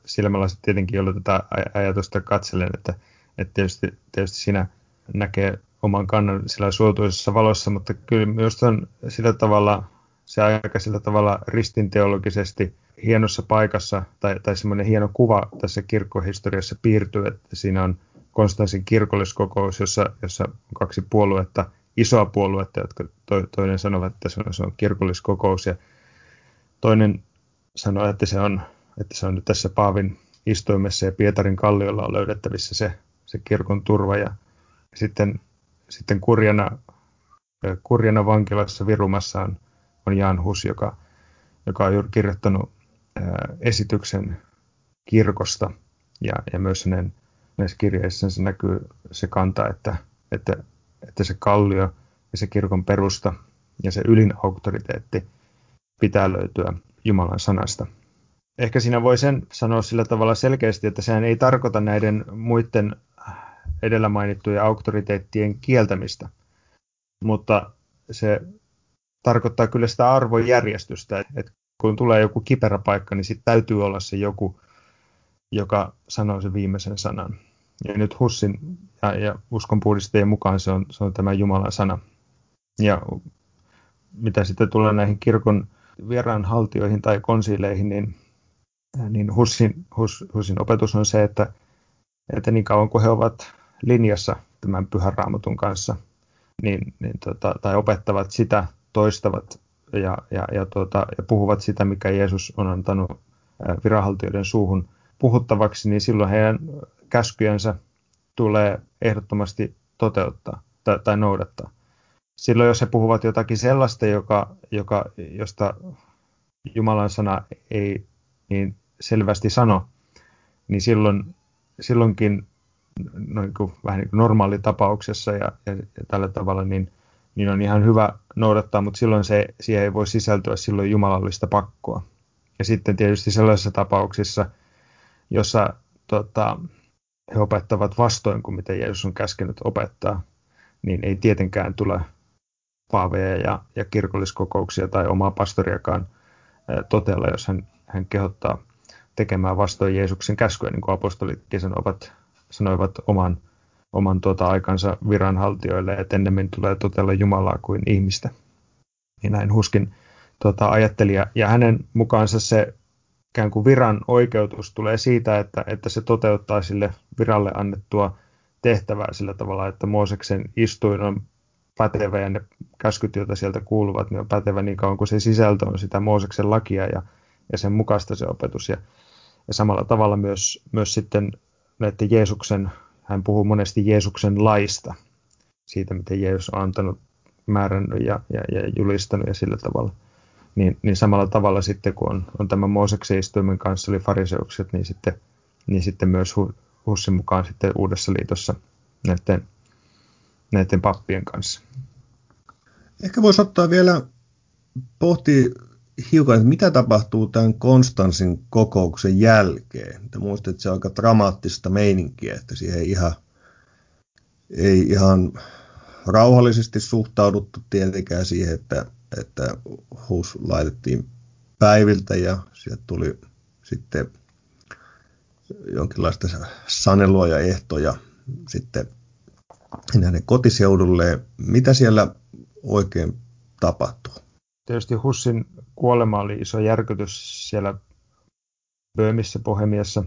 silmälasit tietenkin, joilla tätä ajatusta katselen, että, että tietysti, tietysti siinä näkee oman kannan sillä suotuisessa valossa, mutta kyllä myös on sillä tavalla se aika sillä tavalla ristinteologisesti hienossa paikassa, tai, tai semmoinen hieno kuva tässä kirkkohistoriassa piirtyy, että siinä on Konstantin kirkolliskokous, jossa, jossa kaksi puoluetta, isoa puoluetta, jotka to, toinen sanoo, että se on, se on kirkolliskokous, ja toinen sanoo, että se on, että se on nyt tässä Paavin istuimessa ja Pietarin kalliolla on löydettävissä se, se kirkon turva, ja sitten, sitten kurjana, kurjana vankilassa Virumassa on on Jan Hus, joka, joka on juuri kirjoittanut esityksen kirkosta ja, ja myös hänen, näissä kirjeissa se näkyy se kanta, että, että, että se kallio ja se kirkon perusta ja se ylin auktoriteetti pitää löytyä Jumalan sanasta. Ehkä siinä voi sen sanoa sillä tavalla selkeästi, että sehän ei tarkoita näiden muiden edellä mainittujen auktoriteettien kieltämistä, mutta se tarkoittaa kyllä sitä arvojärjestystä, että kun tulee joku kiperä paikka, niin sitten täytyy olla se joku, joka sanoo sen viimeisen sanan. Ja nyt Hussin ja, ja uskonpuhdistajien mukaan se on, se on tämä Jumalan sana. Ja mitä sitten tulee näihin kirkon vieraanhaltioihin tai konsileihin, niin, niin Hussin, Hus, Hussin opetus on se, että, että niin kauan kuin he ovat linjassa tämän pyhän raamatun kanssa, niin, niin tota, tai opettavat sitä toistavat ja, ja, ja, tuota, ja puhuvat sitä, mikä Jeesus on antanut viranhaltijoiden suuhun puhuttavaksi, niin silloin heidän käskyjensä tulee ehdottomasti toteuttaa tai, tai noudattaa. Silloin jos he puhuvat jotakin sellaista, joka, joka, josta Jumalan sana ei niin selvästi sano, niin silloin, silloinkin noin kuin, vähän niin kuin normaalitapauksessa ja, ja, ja tällä tavalla, niin niin on ihan hyvä noudattaa, mutta silloin se, siihen ei voi sisältyä silloin jumalallista pakkoa. Ja sitten tietysti sellaisissa tapauksissa, jossa tota, he opettavat vastoin kuin mitä Jeesus on käskenyt opettaa, niin ei tietenkään tule paaveja ja, ja kirkolliskokouksia tai omaa pastoriakaan totella, jos hän, hän kehottaa tekemään vastoin Jeesuksen käskyä, niin kuin apostolitkin sanovat, sanoivat oman oman tuota aikansa viranhaltijoille, että ennemmin tulee totella Jumalaa kuin ihmistä. Niin näin Huskin tuota, ajattelija. Ja hänen mukaansa se ikään kuin viran oikeutus tulee siitä, että, että se toteuttaa sille viralle annettua tehtävää sillä tavalla, että Mooseksen istuin on pätevä ja ne käskyt, joita sieltä kuuluvat, niin on pätevä niin kauan kuin se sisältö on sitä Mooseksen lakia ja, ja sen mukaista se opetus. Ja, ja samalla tavalla myös, myös sitten näiden Jeesuksen, hän puhuu monesti Jeesuksen laista, siitä miten Jeesus on antanut määrännyt ja, ja, ja julistanut ja sillä tavalla. Niin, niin samalla tavalla sitten, kun on, on tämä Mooseksen istuimen kanssa oli fariseukset, niin sitten, niin sitten myös Hussin mukaan sitten Uudessa liitossa näiden, näiden pappien kanssa. Ehkä voisi ottaa vielä pohtia hiukan, että mitä tapahtuu tämän Konstansin kokouksen jälkeen. Te muistatte, että se on aika dramaattista meininkiä, että siihen ei ihan, ei ihan rauhallisesti suhtauduttu tietenkään siihen, että, että Hus laitettiin päiviltä ja sieltä tuli sitten jonkinlaista sanelua ja ehtoja sitten näiden kotiseudulle. Mitä siellä oikein tapahtuu? Tietysti Hussin kuolema oli iso järkytys siellä Böömissä, Pohemiassa.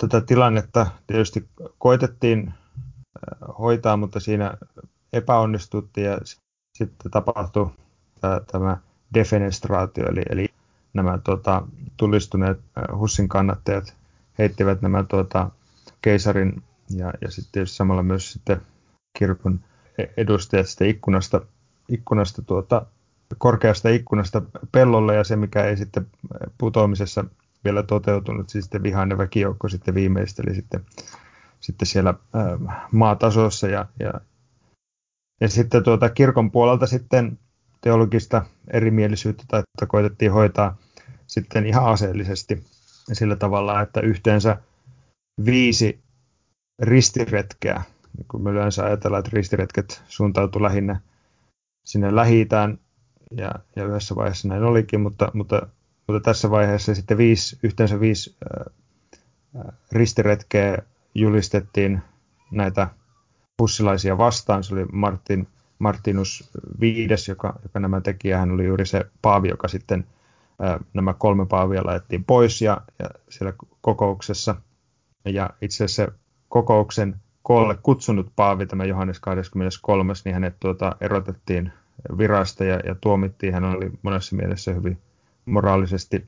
Tätä tilannetta tietysti koitettiin hoitaa, mutta siinä epäonnistuttiin ja sitten tapahtui tämä defenestraatio, eli, eli nämä tota, tulistuneet Hussin kannattajat heittivät nämä tuota, keisarin ja, ja sitten samalla myös sitten kirkon e-, edustajat sitten ikkunasta, ikkunasta tuota, korkeasta ikkunasta pellolle ja se, mikä ei sitten putoamisessa vielä toteutunut, siis sitten vihainen väkijoukko sitten viimeisteli sitten, sitten siellä ää, maatasossa ja, ja, ja sitten tuota kirkon puolelta sitten teologista erimielisyyttä tai koitettiin hoitaa sitten ihan aseellisesti sillä tavalla, että yhteensä viisi ristiretkeä, kun me yleensä ajatellaan, että ristiretket suuntautuu lähinnä sinne lähi ja, ja yhdessä vaiheessa näin olikin, mutta, mutta, mutta tässä vaiheessa sitten viisi, yhteensä viisi äh, ristiretkeä julistettiin näitä pussilaisia vastaan. Se oli Martin, Martinus V, joka, joka nämä teki, ja hän oli juuri se paavi, joka sitten nämä kolme paavia laitettiin pois ja, ja siellä kokouksessa. Ja itse asiassa kokouksen koolle kutsunut paavi, tämä Johannes 23, niin hänet tuota, erotettiin virasta ja, ja tuomittiin. Hän oli monessa mielessä hyvin moraalisesti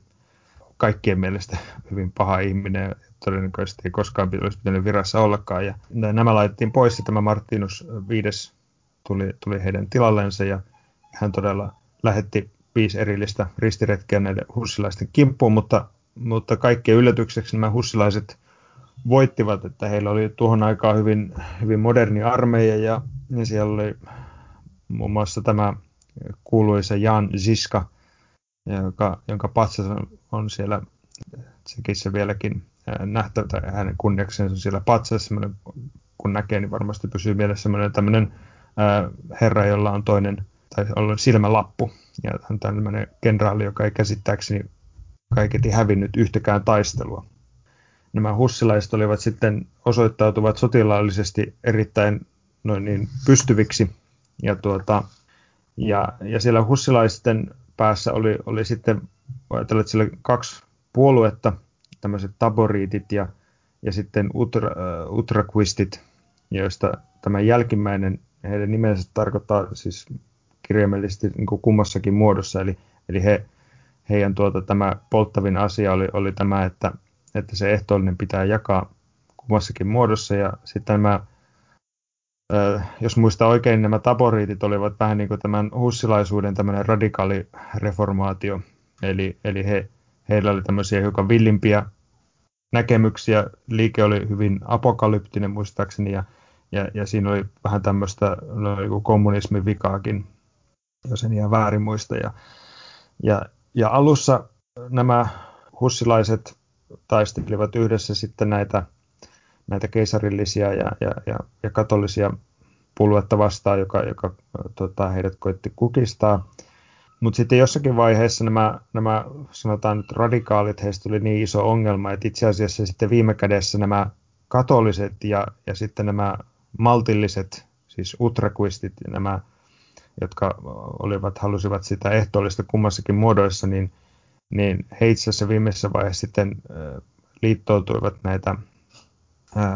kaikkien mielestä hyvin paha ihminen ja todennäköisesti ei koskaan olisi pitänyt virassa ollakaan. Ja nämä laitettiin pois ja tämä Martinus V tuli, tuli heidän tilallensa ja hän todella lähetti viisi erillistä ristiretkeä näiden hussilaisten kimppuun, mutta, mutta kaikkien yllätykseksi nämä hussilaiset voittivat, että heillä oli tuohon aikaan hyvin, hyvin moderni armeija ja, ja siellä oli muun muassa tämä kuuluisa Jan Ziska, joka, jonka patsas on, siellä, sekin se vieläkin nähtävä, hänen kunniakseen on siellä patsas, kun näkee, niin varmasti pysyy mielessä tämmöinen herra, jolla on toinen tai ollut silmälappu. Ja hän on tämmöinen kenraali, joka ei käsittääkseni kaiketi hävinnyt yhtäkään taistelua. Nämä hussilaiset olivat sitten osoittautuvat sotilaallisesti erittäin noin niin pystyviksi. Ja, tuota, ja, ja siellä hussilaisten päässä oli, oli sitten, ajatellaan, että siellä kaksi puoluetta, tämmöiset taboriitit ja, ja sitten utra, uh, utraquistit, joista tämä jälkimmäinen, heidän nimensä tarkoittaa siis kirjaimellisesti niin kuin kummassakin muodossa. Eli, eli he, heidän tuota, tämä polttavin asia oli, oli tämä, että, että se ehtoollinen pitää jakaa kummassakin muodossa. Ja sitten nämä, jos muista oikein, nämä taboriitit olivat vähän niin kuin tämän hussilaisuuden tämmöinen radikaali reformaatio. Eli, eli he, heillä oli tämmöisiä hiukan villimpiä näkemyksiä. Liike oli hyvin apokalyptinen muistaakseni ja, ja, ja siinä oli vähän tämmöistä no, kommunismin vikaakin jos en ihan väärin muista. Ja, ja, ja alussa nämä hussilaiset taistelivat yhdessä sitten näitä, näitä keisarillisia ja, ja, ja, ja katolisia puoluetta vastaan, joka, joka tota, heidät koitti kukistaa. Mutta sitten jossakin vaiheessa nämä, nämä sanotaan nyt radikaalit, heistä tuli niin iso ongelma, että itse asiassa sitten viime kädessä nämä katoliset ja, ja sitten nämä maltilliset, siis utrakuistit, nämä jotka olivat, halusivat sitä ehtoollista kummassakin muodoissa, niin, niin he itse asiassa viimeisessä vaiheessa sitten liittoutuivat näitä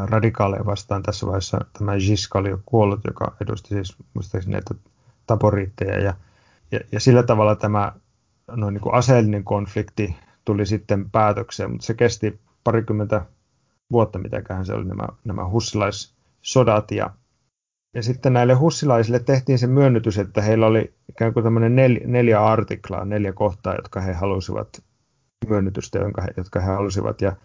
radikaaleja vastaan. Tässä vaiheessa tämä Giska oli jo kuollut, joka edusti siis muistaakseni näitä taporiitteja ja, ja, ja sillä tavalla tämä noin niin kuin aseellinen konflikti tuli sitten päätökseen, mutta se kesti parikymmentä vuotta, mitäköhän se oli nämä, nämä hussilaissodat ja, ja sitten näille hussilaisille tehtiin se myönnytys, että heillä oli ikään kuin tämmöinen nel, neljä artiklaa, neljä kohtaa, jotka he halusivat myönnytystä, jotka he, jotka he halusivat ja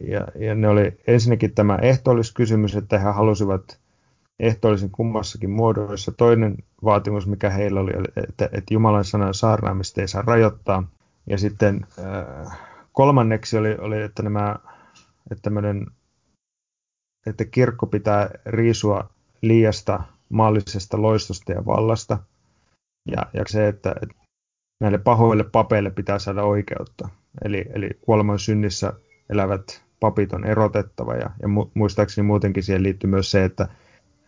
ja, ja ne oli ensinnäkin tämä ehtoolliskysymys, että he halusivat ehtoollisen kummassakin muodoissa. Toinen vaatimus, mikä heillä oli, että, että Jumalan sanan saarnaamista ei saa rajoittaa. Ja sitten äh, kolmanneksi oli, oli että, nämä, että, tämmöinen, että kirkko pitää riisua liiasta maallisesta loistosta ja vallasta. Ja, ja se, että, että näille pahoille papeille pitää saada oikeutta. Eli, eli kuoleman synnissä elävät papit on erotettava ja, ja muistaakseni muutenkin siihen liittyy myös se, että,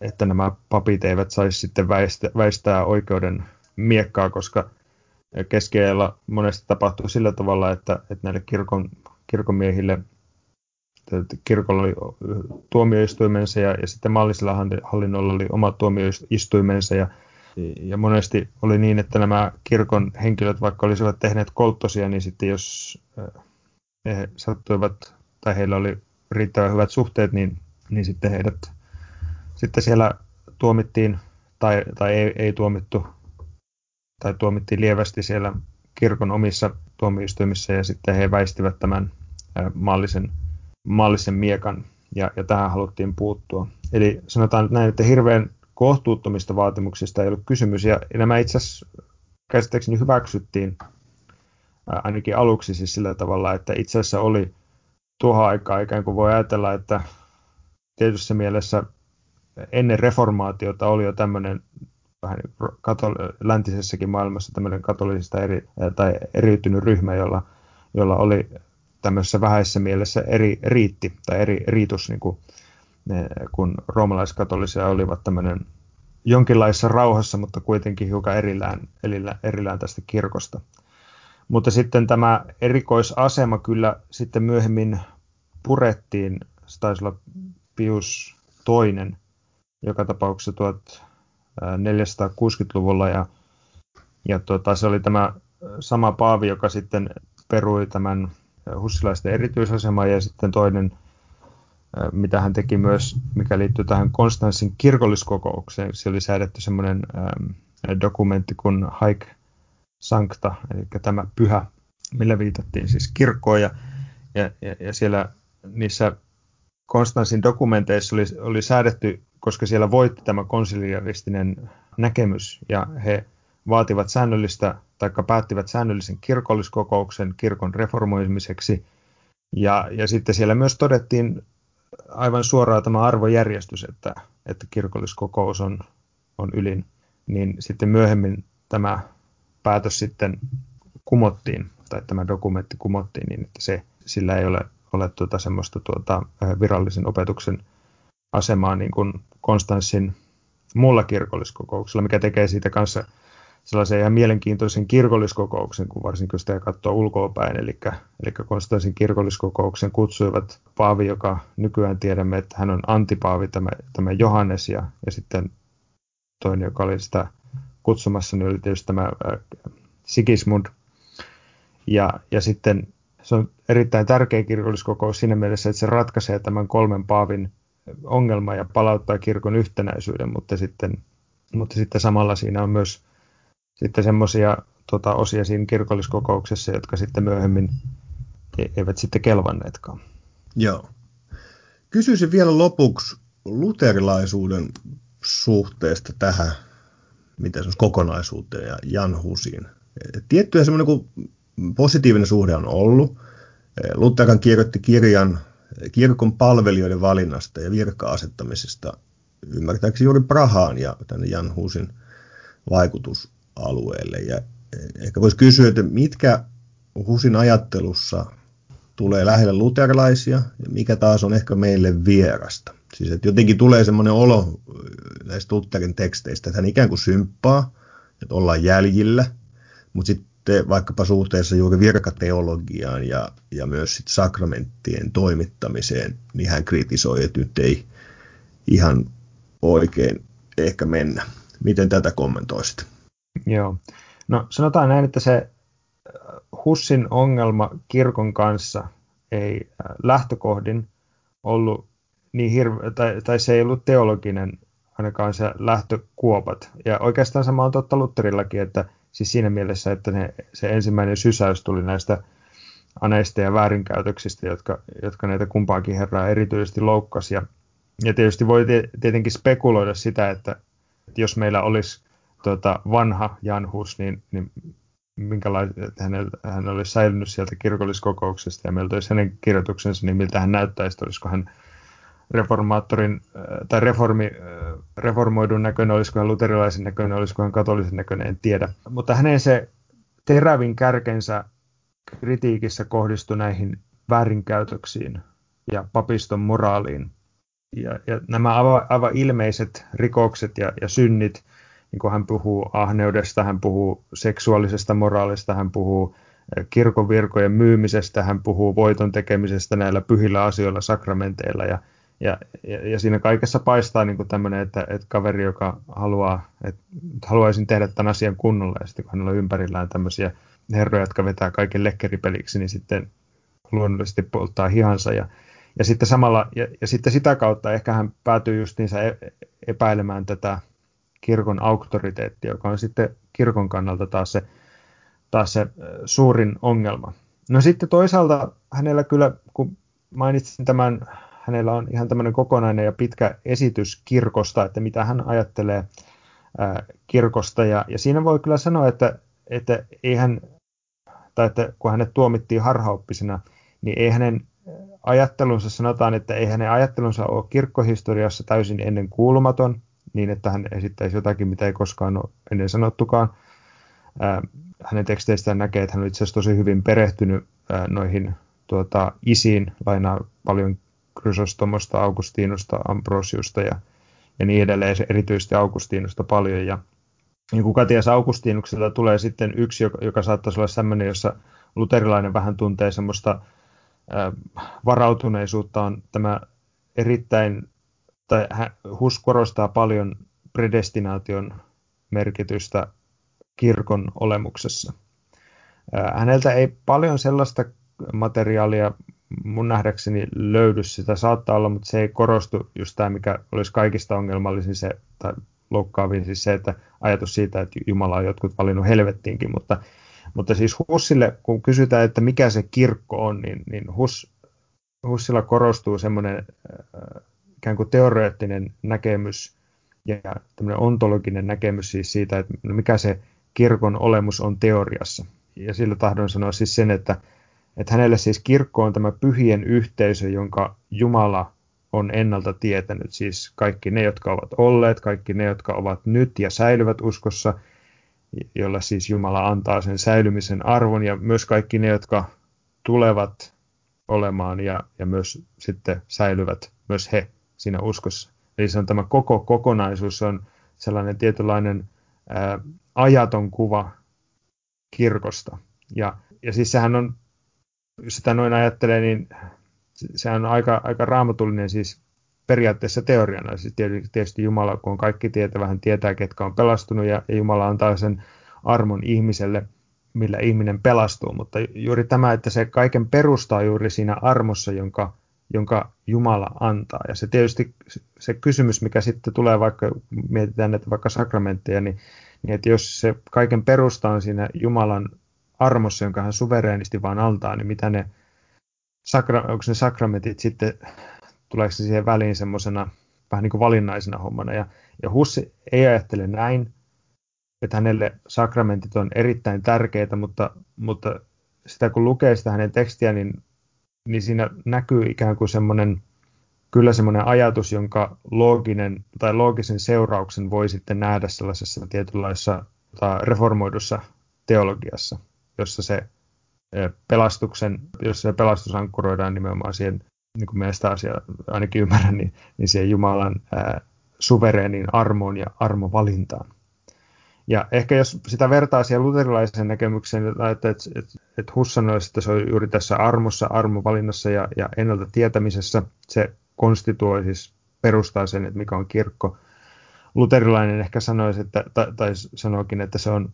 että nämä papit eivät saisi sitten väistää, väistää oikeuden miekkaa, koska keskiajalla monesti tapahtuu sillä tavalla, että, että näille kirkon, kirkolla oli tuomioistuimensa ja, ja sitten maallisella hallinnolla oli oma tuomioistuimensa ja ja monesti oli niin, että nämä kirkon henkilöt, vaikka olisivat tehneet kolttosia, niin sitten jos he sattuivat tai heillä oli riittävän hyvät suhteet, niin, niin sitten heidät sitten siellä tuomittiin tai, tai ei, ei tuomittu tai tuomittiin lievästi siellä kirkon omissa tuomioistuimissa ja sitten he väistivät tämän maallisen, maallisen miekan ja, ja tähän haluttiin puuttua. Eli sanotaan näin, että hirveän kohtuuttomista vaatimuksista ei ollut kysymys, ja nämä itse asiassa käsittääkseni hyväksyttiin ainakin aluksi siis sillä tavalla, että itse asiassa oli tuohon aikaan ikään kuin voi ajatella, että tietyssä mielessä ennen reformaatiota oli jo tämmöinen vähän katol- läntisessäkin maailmassa tämmöinen katolisista eri, tai eriytynyt ryhmä, jolla, jolla oli tämmöisessä vähäisessä mielessä eri riitti tai eri riitus niin kuin kun roomalaiskatolisia olivat tämmöinen jonkinlaisessa rauhassa, mutta kuitenkin hiukan erillään, erillään, erillään tästä kirkosta. Mutta sitten tämä erikoisasema kyllä sitten myöhemmin purettiin, se taisi olla Pius toinen, joka tapauksessa 1460-luvulla ja, ja tuota, se oli tämä sama paavi, joka sitten perui tämän hussilaisten erityisaseman ja sitten toinen mitä hän teki myös, mikä liittyy tähän Konstanssin kirkolliskokoukseen. Se oli säädetty semmoinen dokumentti kuin Haik Sankta, eli tämä pyhä, millä viitattiin siis kirkkoon. Ja, ja, ja siellä niissä Konstanssin dokumenteissa oli, oli säädetty, koska siellä voitti tämä konsiliaristinen näkemys, ja he vaativat säännöllistä, tai päättivät säännöllisen kirkolliskokouksen kirkon reformoimiseksi, ja, ja sitten siellä myös todettiin aivan suoraan tämä arvojärjestys, että, että kirkolliskokous on, on ylin, niin sitten myöhemmin tämä päätös sitten kumottiin, tai tämä dokumentti kumottiin, niin että se, sillä ei ole, ole tuota semmoista tuota, virallisen opetuksen asemaa niin kuin Konstanssin muulla kirkolliskokouksella, mikä tekee siitä kanssa sellaisen ihan mielenkiintoisen kirkolliskokouksen, kun varsinkin sitä katsoo ulkoapäin. Eli, eli Konstantin kirkolliskokouksen kutsuivat Paavi, joka nykyään tiedämme, että hän on antipaavi, tämä, tämä Johannes, ja, ja sitten toinen, joka oli sitä kutsumassa, niin oli tietysti tämä Sigismund. Ja, ja sitten se on erittäin tärkeä kirkolliskokous siinä mielessä, että se ratkaisee tämän kolmen paavin ongelma ja palauttaa kirkon yhtenäisyyden, mutta sitten, mutta sitten samalla siinä on myös sitten semmoisia tota, osia siinä kirkolliskokouksessa, jotka sitten myöhemmin e- eivät sitten kelvanneetkaan. Joo. Kysyisin vielä lopuksi luterilaisuuden suhteesta tähän mitä se on, kokonaisuuteen ja Jan Husiin. Tiettyä semmoinen kuin positiivinen suhde on ollut. Lutheran kirjoitti kirjan kirkon palvelijoiden valinnasta ja virka-asettamisesta ymmärtääkseni juuri Prahaan ja tänne Jan Husin vaikutus alueelle. Ja ehkä voisi kysyä, että mitkä Husin ajattelussa tulee lähelle luterilaisia ja mikä taas on ehkä meille vierasta. Siis että jotenkin tulee semmoinen olo näistä Lutherin teksteistä, että hän ikään kuin symppaa, että ollaan jäljillä, mutta sitten sitten vaikkapa suhteessa juuri virkateologiaan ja, ja myös sit sakramenttien toimittamiseen, niin hän kritisoi, että nyt ei ihan oikein ehkä mennä. Miten tätä kommentoisit? Joo. No sanotaan näin, että se äh, Hussin ongelma kirkon kanssa ei äh, lähtökohdin ollut niin hirve, tai, tai se ei ollut teologinen ainakaan se lähtökuopat. Ja oikeastaan sama on totta Lutherillakin, että siis siinä mielessä, että ne, se ensimmäinen sysäys tuli näistä aneista ja väärinkäytöksistä, jotka, jotka näitä kumpaakin herraa erityisesti loukkasi. Ja, ja tietysti voi tietenkin spekuloida sitä, että, että jos meillä olisi tuota, vanha Janhus, niin, niin minkälainen hän, hän olisi säilynyt sieltä kirkolliskokouksesta ja meiltä olisi hänen kirjoituksensa, niin miltä hän näyttäisi, olisiko hän reformaattorin äh, tai reformi, äh, reformoidun näköinen, olisiko hän luterilaisen näköinen, olisiko hän katolisen näköinen, en tiedä. Mutta hänen se terävin kärkensä kritiikissä kohdistui näihin väärinkäytöksiin ja papiston moraaliin. Ja, ja nämä aivan, aivan ilmeiset rikokset ja, ja synnit, niin kuin hän puhuu ahneudesta, hän puhuu seksuaalisesta moraalista, hän puhuu äh, kirkon virkojen myymisestä, hän puhuu voiton tekemisestä näillä pyhillä asioilla, sakramenteilla ja, ja, ja, ja siinä kaikessa paistaa niin tämmöinen, että, että kaveri, joka haluaa, että haluaisin tehdä tämän asian kunnolla, ja sitten kun hänellä on ympärillään tämmöisiä herroja, jotka vetää kaiken lekkeripeliksi, niin sitten luonnollisesti polttaa hihansa. Ja, ja sitten samalla, ja, ja sitten sitä kautta ehkä hän päätyy justiinsa e, epäilemään tätä kirkon auktoriteettia, joka on sitten kirkon kannalta taas se, taas se suurin ongelma. No sitten toisaalta hänellä kyllä, kun mainitsin tämän hänellä on ihan tämmöinen kokonainen ja pitkä esitys kirkosta, että mitä hän ajattelee kirkosta. Ja, ja siinä voi kyllä sanoa, että, että ei hän, tai että kun hänet tuomittiin harhaoppisena, niin ei hänen ajattelunsa, sanotaan, että ei hänen ajattelunsa ole kirkkohistoriassa täysin ennen kuulumaton, niin että hän esittäisi jotakin, mitä ei koskaan ole ennen sanottukaan. Hänen teksteistään näkee, että hän on itse asiassa tosi hyvin perehtynyt noihin tuota, isiin, lainaa paljon Chrysostomosta, Augustinusta, Ambrosiusta ja, ja niin edelleen, erityisesti Augustinusta paljon. Ja niin kuin Katias Augustinukselta tulee sitten yksi, joka, joka saattaisi olla sellainen, jossa luterilainen vähän tuntee semmoista varautuneisuutta, on tämä erittäin, tai Hus korostaa paljon predestinaation merkitystä kirkon olemuksessa. Häneltä ei paljon sellaista materiaalia mun nähdäkseni löydy sitä, saattaa olla, mutta se ei korostu just tämä, mikä olisi kaikista ongelmallisin se, tai loukkaavin siis se, että ajatus siitä, että Jumala on jotkut valinnut helvettiinkin, mutta, mutta siis Hussille, kun kysytään, että mikä se kirkko on, niin, niin Hus, Hussilla korostuu semmoinen äh, ikään kuin teoreettinen näkemys ja tämmöinen ontologinen näkemys siis siitä, että mikä se kirkon olemus on teoriassa. Ja sillä tahdon sanoa siis sen, että että hänelle siis kirkko on tämä pyhien yhteisö, jonka Jumala on ennalta tietänyt. Siis kaikki ne, jotka ovat olleet, kaikki ne, jotka ovat nyt ja säilyvät uskossa, jolla siis Jumala antaa sen säilymisen arvon, ja myös kaikki ne, jotka tulevat olemaan ja, ja myös sitten säilyvät myös he siinä uskossa. Eli se on tämä koko kokonaisuus, on sellainen tietynlainen ää, ajaton kuva kirkosta. Ja, ja siis sehän on jos sitä noin ajattelee, niin se on aika, aika raamatullinen siis periaatteessa teoriana. Siis tietysti Jumala, kun on kaikki tietävä, hän tietää, ketkä on pelastunut, ja, ja Jumala antaa sen armon ihmiselle, millä ihminen pelastuu. Mutta juuri tämä, että se kaiken perustaa juuri siinä armossa, jonka, jonka Jumala antaa. Ja se tietysti se kysymys, mikä sitten tulee, vaikka mietitään näitä vaikka sakramentteja, niin, niin että jos se kaiken perusta on siinä Jumalan armossa, jonka hän suvereenisti vaan antaa, niin mitä ne, sakra, onko ne sakramentit sitten, tuleeko se siihen väliin semmoisena vähän niin kuin valinnaisena hommana. Ja, ja Hussi ei ajattele näin, että hänelle sakramentit on erittäin tärkeitä, mutta, mutta sitä kun lukee sitä hänen tekstiä, niin, niin siinä näkyy ikään kuin semmoinen, kyllä semmoinen ajatus, jonka looginen tai loogisen seurauksen voi sitten nähdä sellaisessa tietynlaisessa reformoidussa teologiassa jossa se pelastuksen, jos se pelastus ankkuroidaan nimenomaan siihen, niin kuin meistä asia ainakin ymmärrän, niin, niin siihen Jumalan ää, suvereenin armoon ja armovalintaan. Ja ehkä jos sitä vertaa siihen luterilaisen näkemykseen, että, että, että, että Hus sanoi, että se on juuri tässä armossa, armovalinnassa ja, ja ennalta tietämisessä, se konstituoi siis perustaa sen, että mikä on kirkko. Luterilainen ehkä sanoisi, että, tai, tai sanoikin, että se on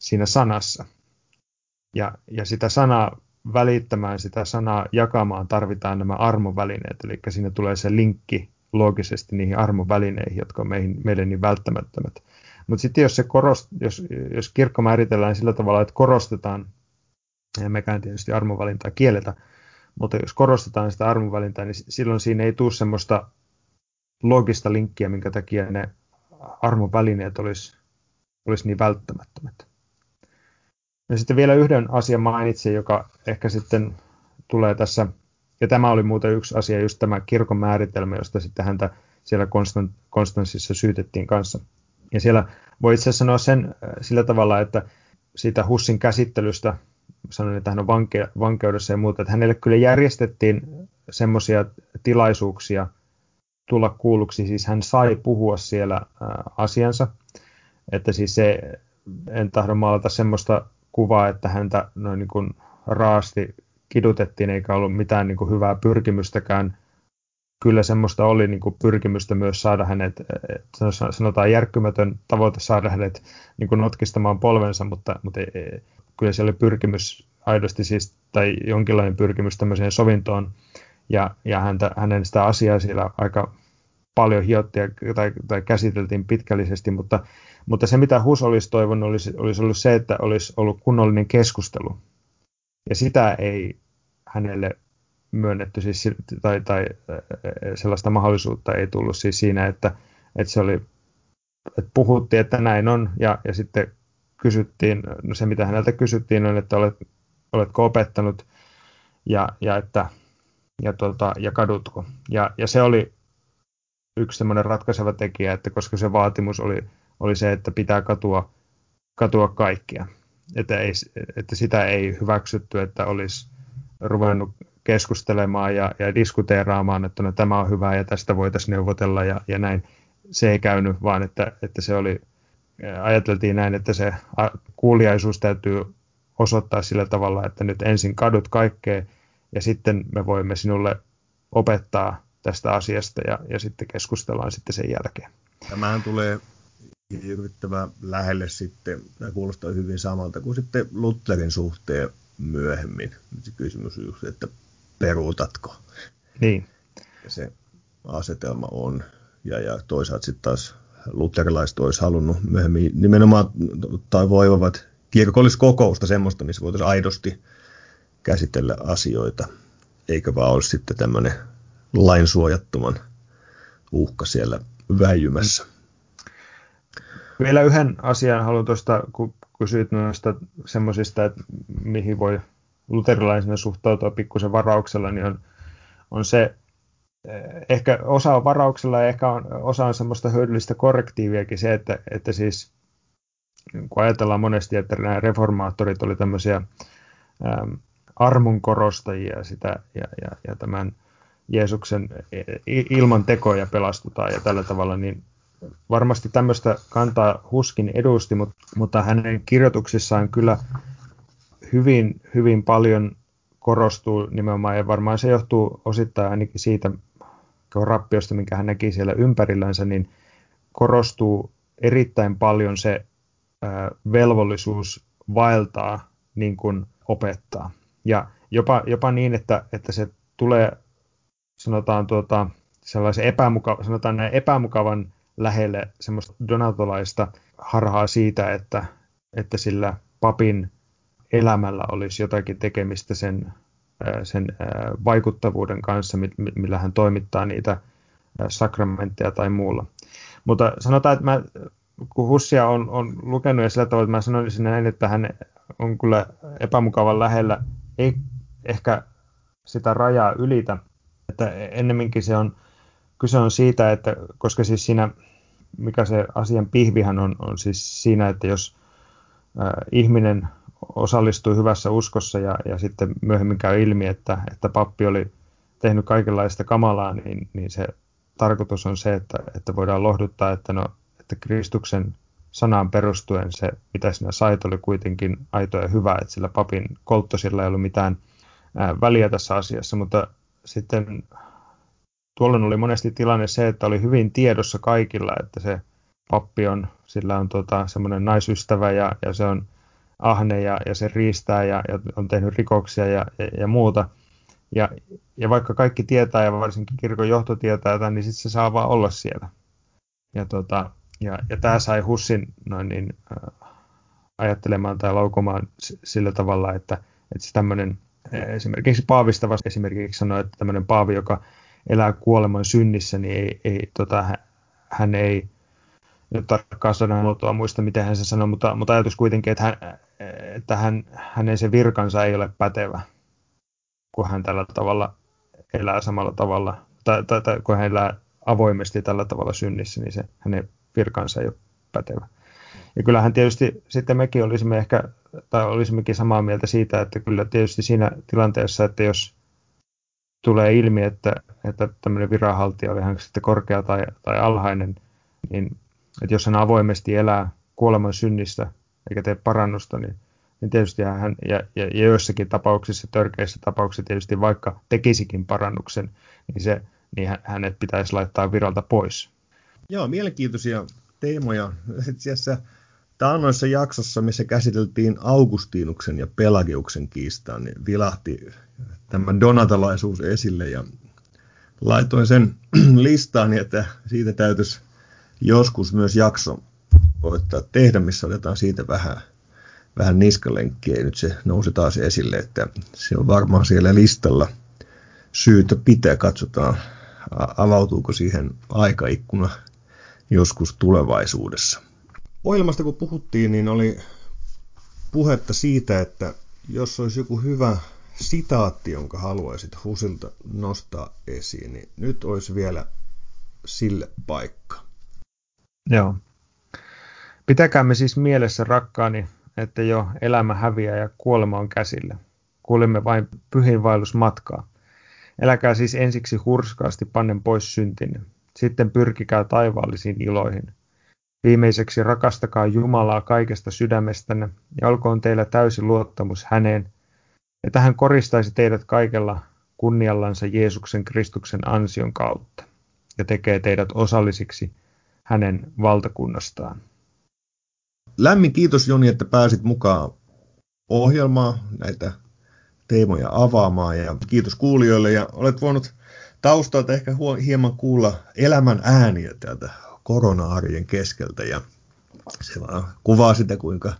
siinä sanassa. Ja, ja sitä sanaa välittämään, sitä sanaa jakamaan tarvitaan nämä armovälineet, eli siinä tulee se linkki loogisesti niihin armovälineihin, jotka on meihin, meille niin välttämättömät. Mutta sitten jos, se korost, jos, jos kirkko määritellään sillä tavalla, että korostetaan, ja mekään tietysti armovalintaa kielletä, mutta jos korostetaan sitä armovalintaa, niin silloin siinä ei tule semmoista loogista linkkiä, minkä takia ne armovälineet olisi, olisi niin välttämättömät. Ja sitten vielä yhden asian mainitsin, joka ehkä sitten tulee tässä, ja tämä oli muuten yksi asia, just tämä kirkon määritelmä, josta sitten häntä siellä Konstanssissa syytettiin kanssa. Ja siellä voi itse asiassa sanoa sen äh, sillä tavalla, että siitä Hussin käsittelystä, sanoin, että hän on vanke, vankeudessa ja muuta, että hänelle kyllä järjestettiin semmoisia tilaisuuksia tulla kuulluksi, siis hän sai puhua siellä äh, asiansa, että siis se, en tahdo maalata semmoista kuvaa, että häntä noin niin kuin raasti kidutettiin eikä ollut mitään niin kuin hyvää pyrkimystäkään kyllä semmoista oli niin kuin pyrkimystä myös saada hänet, sanotaan järkkymätön tavoite saada hänet niin kuin notkistamaan polvensa, mutta, mutta ei, kyllä siellä oli pyrkimys aidosti siis, tai jonkinlainen pyrkimys tämmöiseen sovintoon, ja, ja häntä, hänen sitä asiaa siellä aika paljon hiottiin tai, tai käsiteltiin pitkällisesti, mutta, mutta se mitä Hus olisi toivonut olisi, olisi ollut se, että olisi ollut kunnollinen keskustelu. Ja sitä ei hänelle myönnetty siis, tai, tai sellaista mahdollisuutta ei tullut siis siinä, että, että se oli, että puhuttiin, että näin on, ja, ja sitten kysyttiin, no se mitä häneltä kysyttiin on, että olet, oletko opettanut, ja, ja, että, ja, tuota, ja kadutko. Ja, ja se oli yksi semmoinen ratkaiseva tekijä, että koska se vaatimus oli, oli se, että pitää katua, katua kaikkia. Että, ei, että sitä ei hyväksytty, että olisi ruvennut keskustelemaan ja, ja diskuteeraamaan, että no, tämä on hyvä ja tästä voitaisiin neuvotella ja, ja näin. Se ei käynyt, vaan että, että se oli, ajateltiin näin, että se kuuliaisuus täytyy osoittaa sillä tavalla, että nyt ensin kadut kaikkea ja sitten me voimme sinulle opettaa tästä asiasta ja, ja sitten keskustellaan sitten sen jälkeen. Tämähän tulee hirvittävän lähelle sitten, tämä kuulostaa hyvin samalta kuin sitten Lutherin suhteen myöhemmin. Se kysymys just, että peruutatko. Niin. Ja se asetelma on. Ja, ja toisaalta sitten taas luterilaiset olisi halunnut myöhemmin nimenomaan tai voivat kirkolliskokousta semmoista, missä voitaisiin aidosti käsitellä asioita, eikä vaan olisi sitten tämmöinen lainsuojattoman uhka siellä väijymässä. Vielä yhden asian haluan tuosta, kun kysyit noista semmoisista, että mihin voi luterilaisena suhtautua pikkusen varauksella, niin on, on se, eh, ehkä osa on varauksella ja ehkä on, osa on semmoista hyödyllistä korrektiiviakin se, että, että siis kun ajatellaan monesti, että nämä reformaattorit oli tämmöisiä ähm, armon korostajia sitä, ja, ja, ja tämän Jeesuksen ilman tekoja pelastutaan ja tällä tavalla, niin varmasti tämmöistä kantaa Huskin edusti, mutta, mutta hänen kirjoituksissaan kyllä hyvin, hyvin paljon korostuu nimenomaan, ja varmaan se johtuu osittain ainakin siitä rappiosta, minkä hän näki siellä ympärillänsä, niin korostuu erittäin paljon se velvollisuus vaeltaa niin kuin opettaa. Ja jopa, jopa niin, että, että se tulee, sanotaan, tuota, sellaisen epämuka, sanotaan näin epämukavan lähelle semmoista donatolaista harhaa siitä, että, että sillä papin elämällä olisi jotakin tekemistä sen, sen vaikuttavuuden kanssa, millä hän toimittaa niitä sakramentteja tai muulla. Mutta sanotaan, että mä, kun Hussia on, on lukenut ja sillä tavalla, että mä sanoisin näin, että hän on kyllä epämukavan lähellä, ei ehkä sitä rajaa ylitä, että ennemminkin se on, kyse on siitä, että koska siis siinä, mikä se asian pihvihän on, on siis siinä, että jos ihminen osallistui hyvässä uskossa ja, ja sitten myöhemmin käy ilmi, että, että pappi oli tehnyt kaikenlaista kamalaa, niin, niin se tarkoitus on se, että, että voidaan lohduttaa, että, no, että Kristuksen sanaan perustuen se, mitä sinä sait, oli kuitenkin aito ja hyvä, että sillä papin kolttosilla ei ollut mitään väliä tässä asiassa, mutta sitten tuolloin oli monesti tilanne se, että oli hyvin tiedossa kaikilla, että se pappi on, sillä on tota, semmoinen naisystävä ja, ja se on ahne ja, ja se riistää ja, ja on tehnyt rikoksia ja, ja, ja muuta. Ja, ja vaikka kaikki tietää ja varsinkin kirkon johto tietää tämän, niin sitten se saa vaan olla siellä. Ja, tota, ja, ja tämä sai Hussin noin niin, äh, ajattelemaan tai laukomaan sillä tavalla, että, että se tämmöinen esimerkiksi Paavista vasta esimerkiksi sanoi, että tämmöinen Paavi, joka elää kuoleman synnissä, niin ei, ei, tota, hän ei nyt tarkkaan sanamuotoa muista, miten hän se sanoi, mutta, mutta ajatus kuitenkin, että, hän, että hän, hänen se virkansa ei ole pätevä, kun hän tällä tavalla elää samalla tavalla, tai, tai, tai kun hän elää avoimesti tällä tavalla synnissä, niin se hänen virkansa ei ole pätevä. Ja kyllähän tietysti sitten mekin olisimme ehkä, tai olisimmekin samaa mieltä siitä, että kyllä tietysti siinä tilanteessa, että jos tulee ilmi, että, että tämmöinen viranhaltija oli hän sitten korkea tai, tai alhainen, niin että jos hän avoimesti elää kuoleman synnistä eikä tee parannusta, niin, niin tietysti hän, ja, ja, ja joissakin tapauksissa, törkeissä tapauksissa tietysti vaikka tekisikin parannuksen, niin, se, niin hänet pitäisi laittaa viralta pois. Joo, mielenkiintoisia teemoja. Itse asiassa taannoissa jaksossa, missä käsiteltiin Augustinuksen ja Pelagiuksen kiistaa, niin vilahti tämä donatalaisuus esille ja laitoin sen listaan, niin että siitä täytyisi joskus myös jakso koittaa tehdä, missä otetaan siitä vähän, vähän niskalenkkiä. Nyt se nousi taas esille, että se on varmaan siellä listalla syytä pitää. Katsotaan, avautuuko siihen aikaikkuna joskus tulevaisuudessa. Ohjelmasta kun puhuttiin, niin oli puhetta siitä, että jos olisi joku hyvä sitaatti, jonka haluaisit Husilta nostaa esiin, niin nyt olisi vielä sille paikka. Joo. Pitäkäämme siis mielessä, rakkaani, että jo elämä häviää ja kuolema on käsillä. Kuulimme vain pyhinvaellusmatkaa. Eläkää siis ensiksi hurskaasti pannen pois syntinne. Sitten pyrkikää taivaallisiin iloihin. Viimeiseksi rakastakaa Jumalaa kaikesta sydämestänne ja olkoon teillä täysi luottamus häneen, että hän koristaisi teidät kaikella kunniallansa Jeesuksen Kristuksen ansion kautta ja tekee teidät osallisiksi hänen valtakunnastaan. Lämmin kiitos Joni, että pääsit mukaan ohjelmaan näitä teemoja avaamaan ja kiitos kuulijoille ja olet voinut taustalta ehkä hieman kuulla elämän ääniä täältä korona-arjen keskeltä ja se vaan kuvaa sitä, kuinka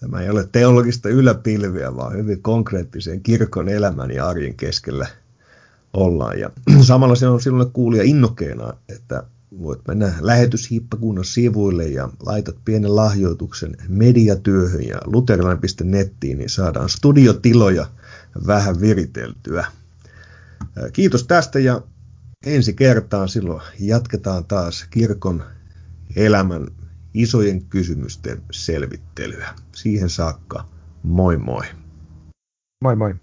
tämä ei ole teologista yläpilviä, vaan hyvin konkreettisen kirkon elämän ja arjen keskellä ollaan. Ja samalla se on silloin kuulija innokkeena, että voit mennä lähetyshiippakunnan sivuille ja laitat pienen lahjoituksen mediatyöhön ja luterilainen.nettiin, niin saadaan studiotiloja vähän viriteltyä. Kiitos tästä ja ensi kertaan silloin jatketaan taas kirkon elämän isojen kysymysten selvittelyä. Siihen saakka, moi moi. Moi moi.